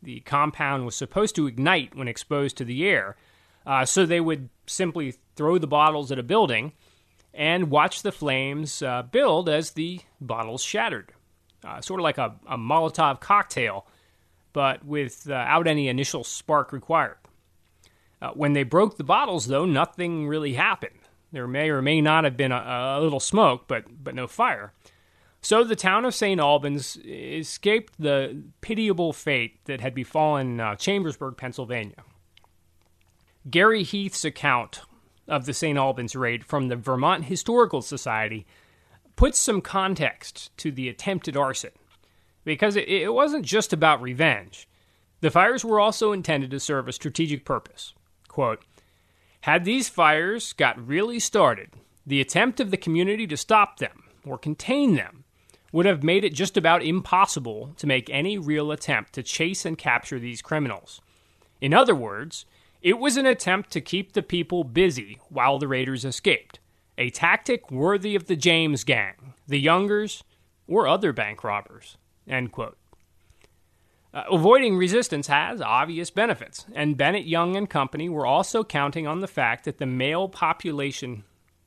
The compound was supposed to ignite when exposed to the air, uh, so they would simply throw the bottles at a building, and watched the flames uh, build as the bottles shattered. Uh, sort of like a, a Molotov cocktail, but without any initial spark required. Uh, when they broke the bottles, though, nothing really happened. There may or may not have been a, a little smoke, but, but no fire. So the town of St. Albans escaped the pitiable fate that had befallen uh, Chambersburg, Pennsylvania. Gary Heath's account of the St. Albans raid from the Vermont Historical Society puts some context to the attempted arson, because it, it wasn't just about revenge. The fires were also intended to serve a strategic purpose. Quote, had these fires got really started, the attempt of the community to stop them or contain them would have made it just about impossible to make any real attempt to chase and capture these criminals. In other words, it was an attempt to keep the people busy while the raiders escaped, a tactic worthy of the James Gang, the Youngers, or other bank robbers. Uh, avoiding resistance has obvious benefits, and Bennett Young and Company were also counting on the fact that the male population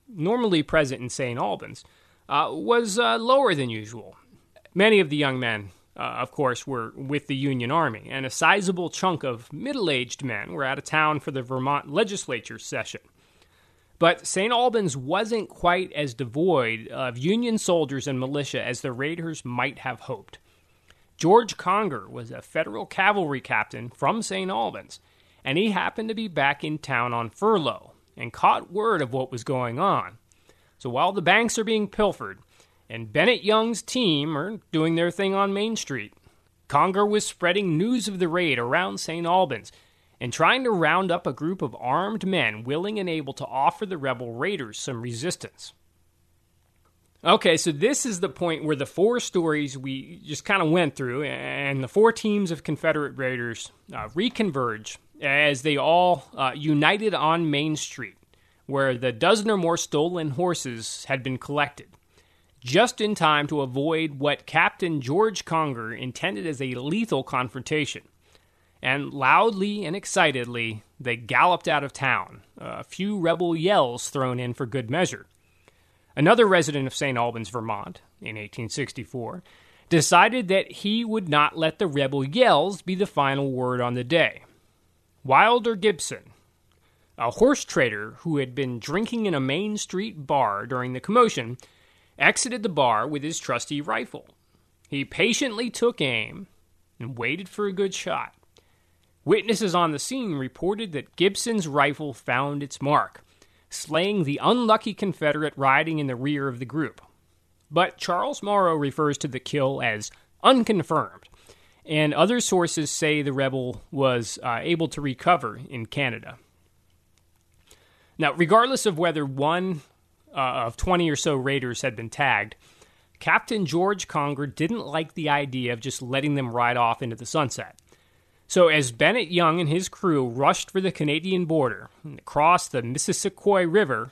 normally present in St. Albans uh, was uh, lower than usual. Many of the young men, uh, of course, were with the Union Army, and a sizable chunk of middle aged men were out of town for the Vermont legislature session. But St. Albans wasn't quite as devoid of Union soldiers and militia as the raiders might have hoped. George Conger was a federal cavalry captain from St. Albans, and he happened to be back in town on furlough and caught word of what was going on. So while the banks are being pilfered and Bennett Young's team are doing their thing on Main Street, Conger was spreading news of the raid around St. Albans and trying to round up a group of armed men willing and able to offer the rebel raiders some resistance. Okay, so this is the point where the four stories we just kind of went through and the four teams of Confederate raiders uh, reconverge as they all uh, united on Main Street where the dozen or more stolen horses had been collected, just in time to avoid what Captain George Conger intended as a lethal confrontation. And loudly and excitedly, they galloped out of town, a few rebel yells thrown in for good measure. Another resident of St. Albans, Vermont, in 1864, decided that he would not let the rebel yells be the final word on the day. Wilder Gibson, a horse trader who had been drinking in a Main Street bar during the commotion, exited the bar with his trusty rifle. He patiently took aim and waited for a good shot. Witnesses on the scene reported that Gibson's rifle found its mark, slaying the unlucky Confederate riding in the rear of the group. But Charles Morrow refers to the kill as unconfirmed, and other sources say the rebel was uh, able to recover in Canada. Now, regardless of whether one uh, of 20 or so raiders had been tagged, Captain George Conger didn't like the idea of just letting them ride off into the sunset. So, as Bennett Young and his crew rushed for the Canadian border and crossed the Missisquoi River,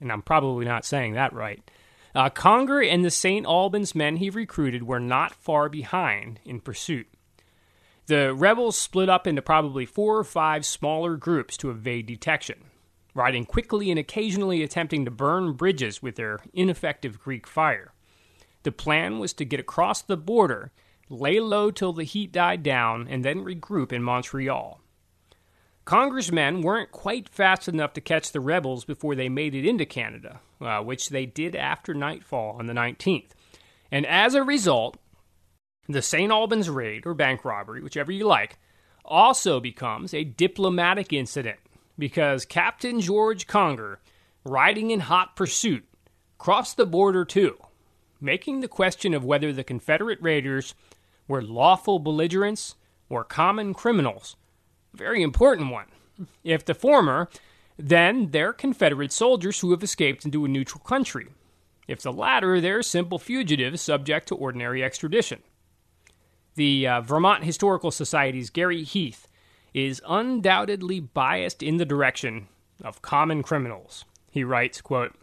and I'm probably not saying that right, uh, Conger and the St. Albans men he recruited were not far behind in pursuit. The rebels split up into probably four or five smaller groups to evade detection riding quickly and occasionally attempting to burn bridges with their ineffective Greek fire. The plan was to get across the border, lay low till the heat died down, and then regroup in Montreal. Conger's men weren't quite fast enough to catch the rebels before they made it into Canada, uh, which they did after nightfall on the 19th. And as a result, the St. Albans raid, or bank robbery, whichever you like, also becomes a diplomatic incident because Captain George Conger, riding in hot pursuit, crossed the border too, making the question of whether the Confederate raiders were lawful belligerents or common criminals a very important one. If the former, then they're Confederate soldiers who have escaped into a neutral country. If the latter, they're simple fugitives subject to ordinary extradition. The uh, Vermont Historical Society's Gary Heath is undoubtedly biased in the direction of common criminals. He writes, quote,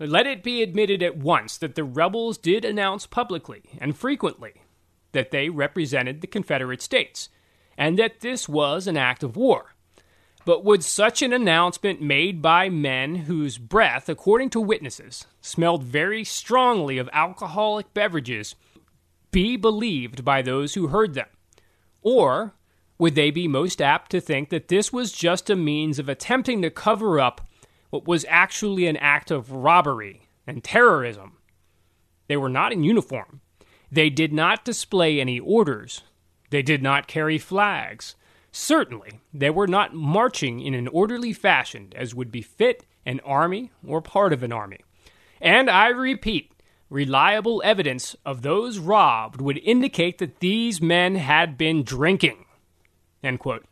Let it be admitted at once that the rebels did announce publicly and frequently that they represented the Confederate States, and that this was an act of war. But would such an announcement made by men whose breath, according to witnesses, smelled very strongly of alcoholic beverages be believed by those who heard them? Or would they be most apt to think that this was just a means of attempting to cover up what was actually an act of robbery and terrorism? They were not in uniform. They did not display any orders. They did not carry flags. Certainly, they were not marching in an orderly fashion as would befit an army or part of an army. And I repeat, reliable evidence of those robbed would indicate that these men had been drinking. End quote.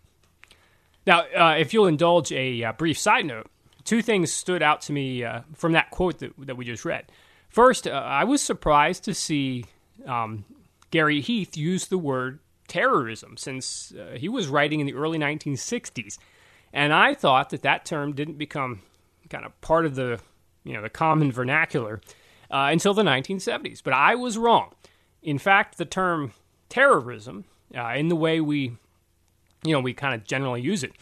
Now, uh, if you'll indulge a uh, brief side note, two things stood out to me uh, from that quote that, that we just read. First, uh, I was surprised to see um, Gary Heath use the word terrorism since uh, he was writing in the early 1960s. And I thought that that term didn't become kind of part of the, you know, the common vernacular uh, until the 1970s. But I was wrong. In fact, the term terrorism, in the way we, you know, we kind of generally use it,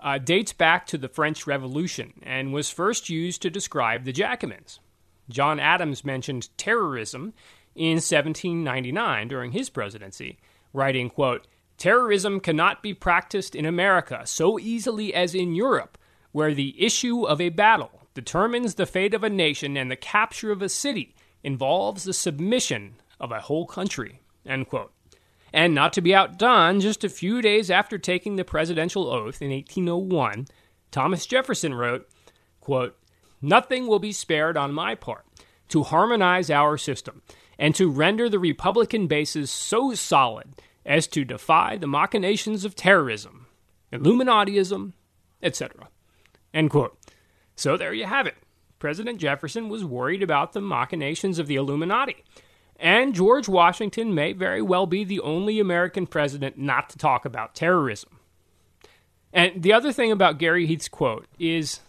uh, dates back to the French Revolution and was first used to describe the Jacobins. John Adams mentioned terrorism in 1799 during his presidency writing, quote, Terrorism cannot be practiced in America so easily as in Europe, where the issue of a battle determines the fate of a nation and the capture of a city involves the submission of a whole country. End quote. And not to be outdone, just a few days after taking the presidential oath in 1801, Thomas Jefferson wrote, quote, Nothing will be spared on my part to harmonize our system and to render the Republican basis so solid as to defy the machinations of terrorism, Illuminatiism, etc. End quote. So there you have it. President Jefferson was worried about the machinations of the Illuminati. And George Washington may very well be the only American president not to talk about terrorism. And the other thing about Gary Heath's quote is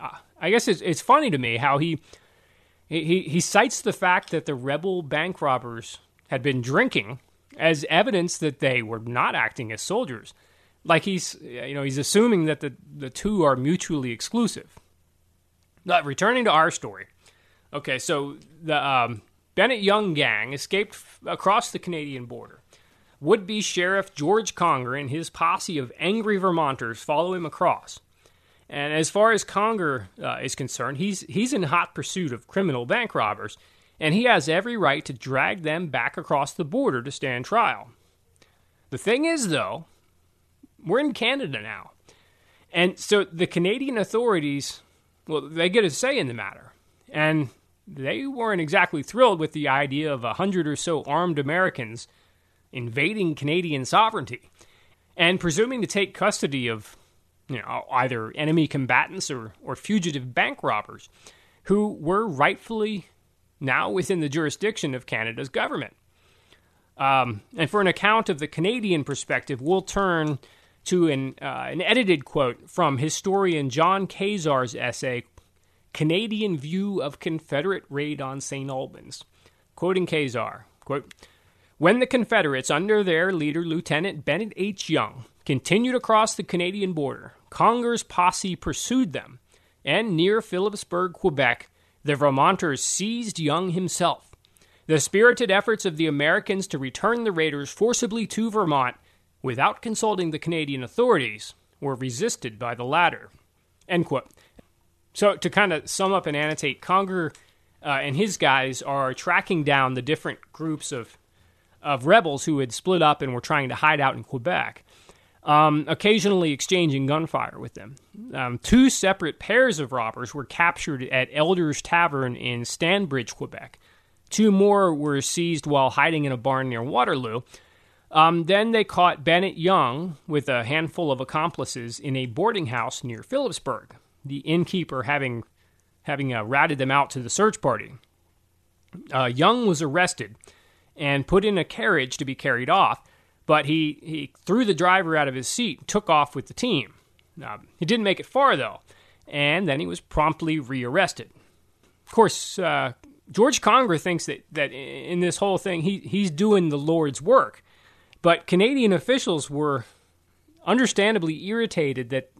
uh, I guess it's, it's funny to me how he he, he cites the fact that the rebel bank robbers had been drinking as evidence that they were not acting as soldiers. Like he's, you know, he's assuming that the, the two are mutually exclusive. But returning to our story. Okay, so the um, Bennett Young gang escaped f- across the Canadian border. Would be Sheriff George Conger and his posse of angry Vermonters follow him across. And as far as Conger uh, is concerned, he's he's in hot pursuit of criminal bank robbers, and he has every right to drag them back across the border to stand trial. The thing is, though, we're in Canada now, and so the Canadian authorities, well, they get a say in the matter, and they weren't exactly thrilled with the idea of a hundred or so armed Americans invading Canadian sovereignty and presuming to take custody of you know, either enemy combatants or, or fugitive bank robbers who were rightfully now within the jurisdiction of Canada's government. Um, and for an account of the Canadian perspective, we'll turn to an, uh, an edited quote from historian John Kazar's essay, Canadian View of Confederate Raid on St. Albans. Quoting Kazar, quote, When the Confederates, under their leader, Lieutenant Bennett H. Young, continued across the Canadian border, Conger's posse pursued them, and near Philipsburg, Quebec, the Vermonters seized Young himself. The spirited efforts of the Americans to return the raiders forcibly to Vermont without consulting the Canadian authorities were resisted by the latter. So, to kind of sum up and annotate, Conger uh, and his guys are tracking down the different groups of, of rebels who had split up and were trying to hide out in Quebec um, occasionally exchanging gunfire with them. Um, two separate pairs of robbers were captured at Elder's Tavern in Stanbridge, Quebec. Two more were seized while hiding in a barn near Waterloo. Um, then they caught Bennett Young with a handful of accomplices in a boarding house near Philipsburg, the innkeeper having, having uh, them out to the search party. Uh, Young was arrested and put in a carriage to be carried off but he, he threw the driver out of his seat and took off with the team. Uh, he didn't make it far, though, and then he was promptly rearrested. Of course, uh, George Conger thinks that, that in this whole thing, he, he's doing the Lord's work. But Canadian officials were understandably irritated that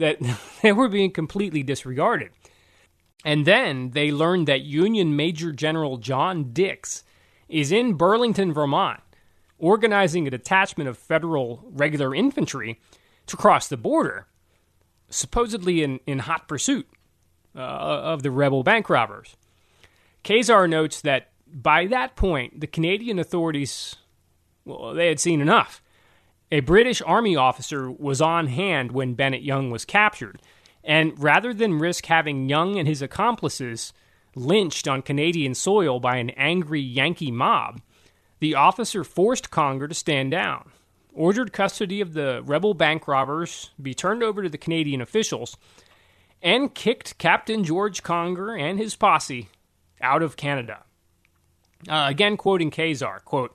that they were being completely disregarded. And then they learned that Union Major General John Dix is in Burlington, Vermont, organizing a detachment of federal regular infantry to cross the border, supposedly in, in hot pursuit uh, of the rebel bank robbers. Kazar notes that by that point, the Canadian authorities, well, they had seen enough. A British Army officer was on hand when Bennett Young was captured, and rather than risk having Young and his accomplices lynched on Canadian soil by an angry Yankee mob, the officer forced Conger to stand down, ordered custody of the rebel bank robbers be turned over to the Canadian officials, and kicked Captain George Conger and his posse out of Canada. Uh, again, quoting Kazar, quote,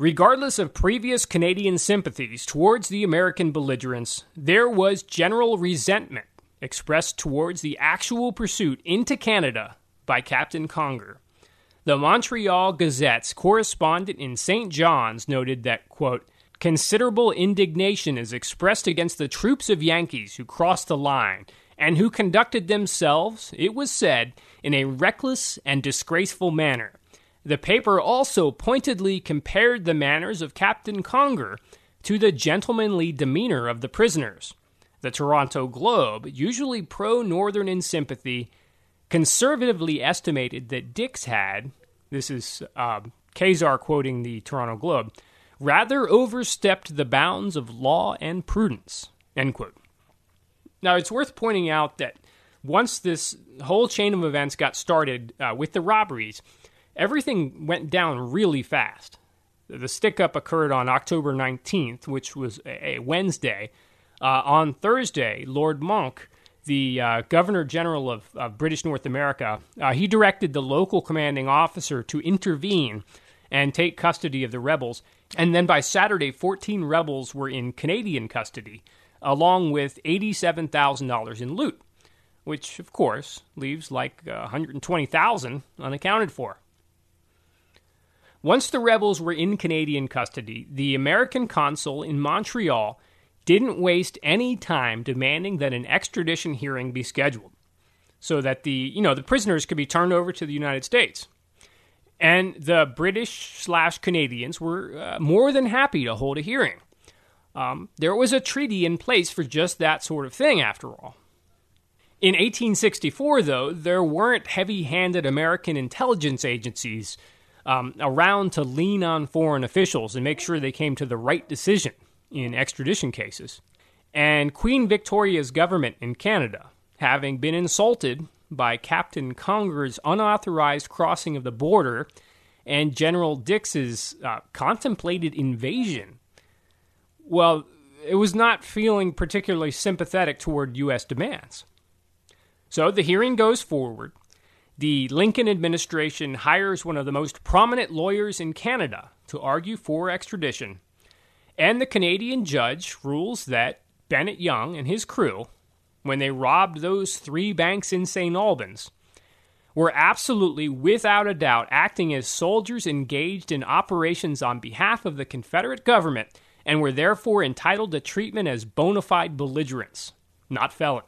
Regardless of previous Canadian sympathies towards the American belligerents, there was general resentment expressed towards the actual pursuit into Canada by Captain Conger. The Montreal Gazette's correspondent in St. John's noted that, quote, considerable indignation is expressed against the troops of Yankees who crossed the line and who conducted themselves, it was said, in a reckless and disgraceful manner the paper also pointedly compared the manners of Captain Conger to the gentlemanly demeanor of the prisoners. The Toronto Globe, usually pro Northern in sympathy, conservatively estimated that Dix had, this is uh, Kazar quoting the Toronto Globe, rather overstepped the bounds of law and prudence. End quote. Now, it's worth pointing out that once this whole chain of events got started uh, with the robberies, everything went down really fast. The stick up occurred on October 19th, which was a Wednesday. Uh, on Thursday, Lord Monck, the uh, Governor General of, of, British North America, uh, he directed the local commanding officer to intervene and take custody of the rebels. And then by Saturday, 14 rebels were in Canadian custody, along with $87,000 in loot, which, of course, leaves like 120,000 unaccounted for. Once the rebels were in Canadian custody, the American consul in Montreal didn't waste any time demanding that an extradition hearing be scheduled so that the, you know, the prisoners could be turned over to the United States. And the British slash Canadians were uh, more than happy to hold a hearing. Um, there was a treaty in place for just that sort of thing, after all. In 1864, though, there weren't heavy handed American intelligence agencies um, around to lean on foreign officials and make sure they came to the right decision in extradition cases. And Queen Victoria's government in Canada, having been insulted by Captain Conger's unauthorized crossing of the border and General Dix's uh, contemplated invasion, well, it was not feeling particularly sympathetic toward U.S. demands. So the hearing goes forward, the Lincoln administration hires one of the most prominent lawyers in Canada to argue for extradition, and the Canadian judge rules that Bennett Young and his crew, when they robbed those three banks in St. Albans, were absolutely, without a doubt, acting as soldiers engaged in operations on behalf of the Confederate government and were therefore entitled to treatment as bona fide belligerents, not felons.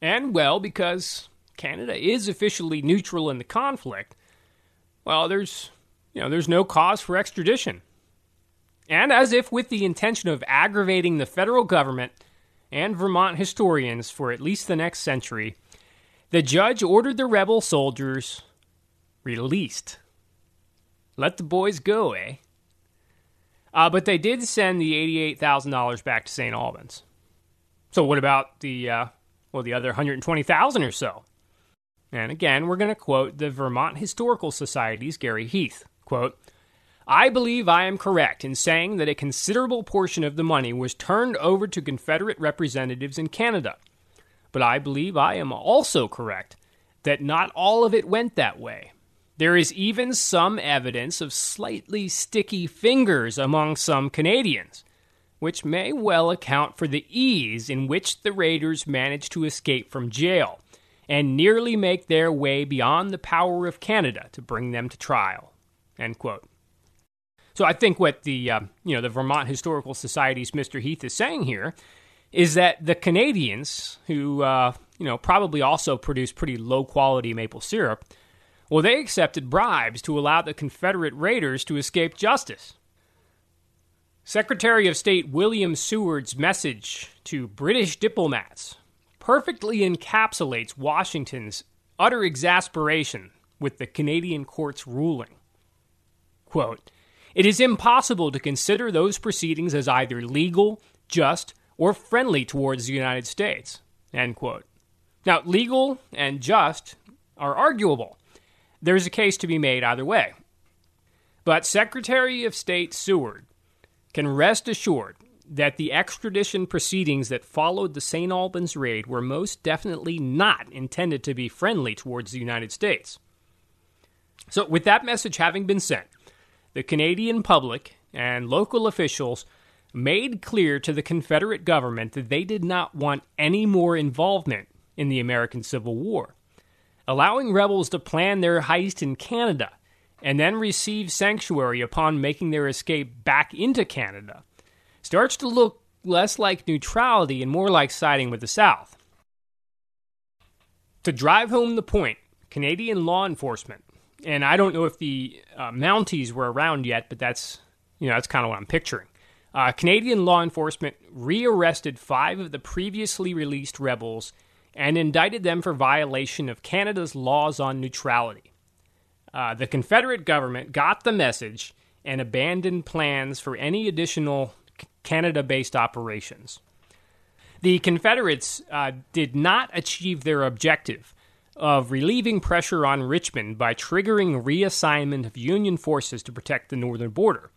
And, well, because Canada is officially neutral in the conflict, well, there's you know, there's no cause for extradition. And as if with the intention of aggravating the federal government and Vermont historians for at least the next century, the judge ordered the rebel soldiers released. Let the boys go, eh? Uh, but they did send the $88,000 back to St. Albans. So what about the uh, well the other 120,000 or so? And again, we're going to quote the Vermont Historical Society's Gary Heath. Quote, I believe I am correct in saying that a considerable portion of the money was turned over to Confederate representatives in Canada. But I believe I am also correct that not all of it went that way. There is even some evidence of slightly sticky fingers among some Canadians, which may well account for the ease in which the raiders managed to escape from jail and nearly make their way beyond the power of Canada to bring them to trial. End quote. So I think what the uh, you know the Vermont Historical Society's Mr. Heath is saying here is that the Canadians, who uh, you know probably also produce pretty low quality maple syrup, well, they accepted bribes to allow the Confederate raiders to escape justice. Secretary of State William Seward's message to British diplomats perfectly encapsulates Washington's utter exasperation with the Canadian court's ruling. Quote, it is impossible to consider those proceedings as either legal, just, or friendly towards the United States. End quote. Now, legal and just are arguable. There's a case to be made either way. But Secretary of State Seward can rest assured that the extradition proceedings that followed the St. Albans raid were most definitely not intended to be friendly towards the United States. So, with that message having been sent, the Canadian public and local officials made clear to the Confederate government that they did not want any more involvement in the American Civil War, allowing rebels to plan their heist in Canada and then receive sanctuary upon making their escape back into Canada starts to look less like neutrality and more like siding with the South. To drive home the point, Canadian law enforcement, and I don't know if the uh, Mounties were around yet, but that's you know that's kind of what I'm picturing. Uh, Canadian law enforcement rearrested five of the previously released rebels and indicted them for violation of Canada's laws on neutrality. Uh, the Confederate government got the message and abandoned plans for any additional Canada based operations. The Confederates uh, did not achieve their objective of relieving pressure on Richmond by triggering reassignment of Union forces to protect the northern border.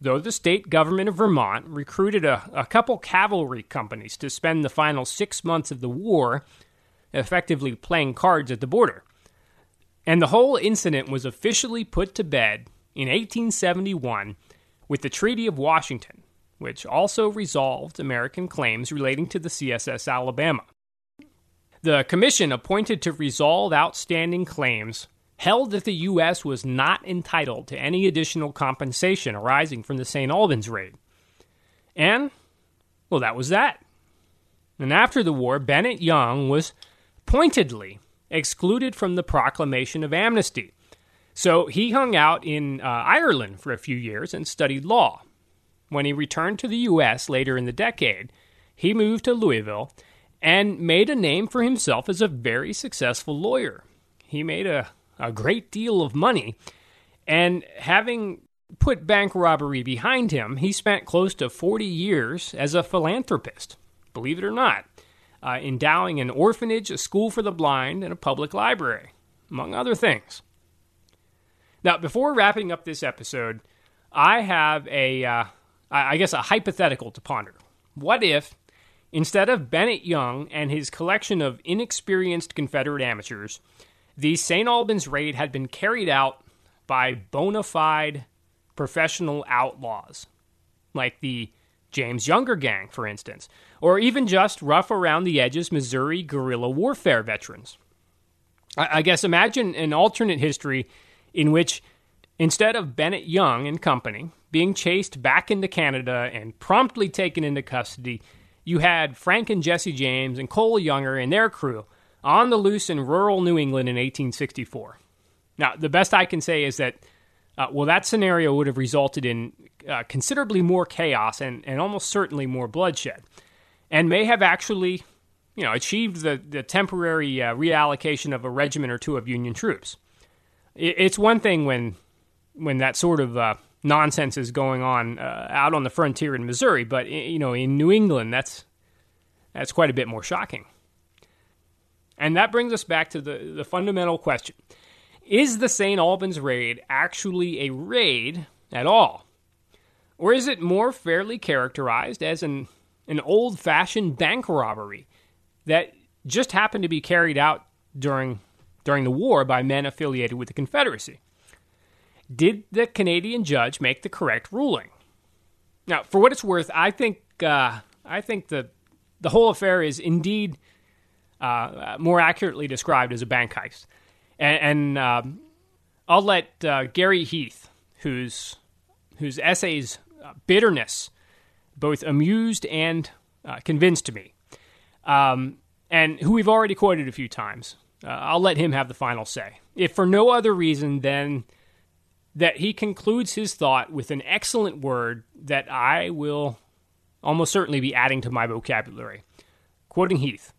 Though the state government of Vermont recruited a, a couple cavalry companies to spend the final six months of the war effectively playing cards at the border. And the whole incident was officially put to bed in 1871 with the Treaty of Washington, which also resolved American claims relating to the CSS Alabama. The commission appointed to resolve outstanding claims held that the U.S. was not entitled to any additional compensation arising from the St. Albans raid. And, well, that was that. And after the war, Bennett Young was pointedly excluded from the proclamation of amnesty. So he hung out in uh, Ireland for a few years and studied law. When he returned to the U.S. later in the decade, he moved to Louisville and made a name for himself as a very successful lawyer. He made a, a great deal of money, and having put bank robbery behind him, he spent close to 40 years as a philanthropist, believe it or not, uh, endowing an orphanage, a school for the blind, and a public library, among other things. Now, before wrapping up this episode, I have a, uh, I guess, a hypothetical to ponder. What if, instead of Bennett Young and his collection of inexperienced Confederate amateurs, the St. Albans raid had been carried out by bona fide professional outlaws, like the James Younger Gang, for instance, or even just rough around the edges Missouri guerrilla warfare veterans. I, guess imagine an alternate history in which instead of Bennett Young and company being chased back into Canada and promptly taken into custody, you had Frank and Jesse James and Cole Younger and their crew on the loose in rural New England in 1864. Now, the best I can say is that, uh, well, that scenario would have resulted in uh, considerably more chaos and, and almost certainly more bloodshed, and may have actually, you know, achieved the, the temporary uh, reallocation of a regiment or two of Union troops. It, it's one thing when when that sort of uh, nonsense is going on uh, out on the frontier in Missouri, but you know, in New England, that's that's quite a bit more shocking. And that brings us back to the, the fundamental question Is the St. Albans raid actually a raid at all? Or is it more fairly characterized as an, an old fashioned bank robbery that just happened to be carried out during, during the war by men affiliated with the Confederacy? Did the Canadian judge make the correct ruling? Now, for what it's worth, I think uh, I think the the whole affair is indeed uh, more accurately described as a bank heist, and, and um, I'll let uh, Gary Heath, whose whose essays bitterness both amused and uh, convinced me, um, and who we've already quoted a few times. Uh, I'll let him have the final say. If for no other reason than that he concludes his thought with an excellent word that I will almost certainly be adding to my vocabulary. Quoting Heath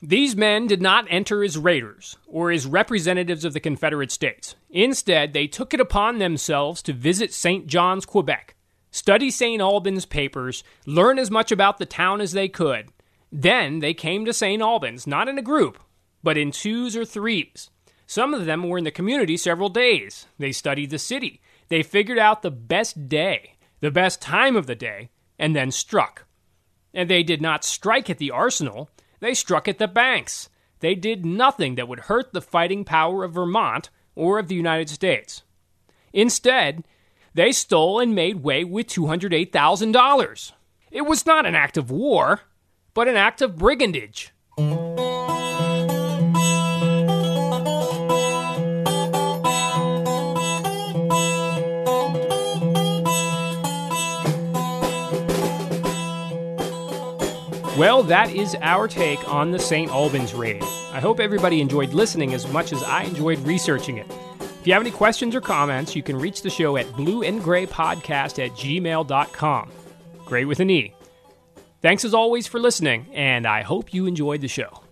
These men did not enter as raiders or as representatives of the Confederate States. Instead, they took it upon themselves to visit St. John's, Quebec, study St. Albans papers, learn as much about the town as they could. Then they came to St. Albans, not in a group, but in twos or threes. Some of them were in the community several days. They studied the city. They figured out the best day, the best time of the day, and then struck. And they did not strike at the arsenal, they struck at the banks. They did nothing that would hurt the fighting power of Vermont or of the United States. Instead, they stole and made way with $208,000. It was not an act of war, but an act of brigandage. Well, that is our take on the St. Albans raid. I hope everybody enjoyed listening as much as I enjoyed researching it. If you have any questions or comments, you can reach the show at blueandgraypodcast at gmail.com. Gray with an E. Thanks as always for listening, and I hope you enjoyed the show.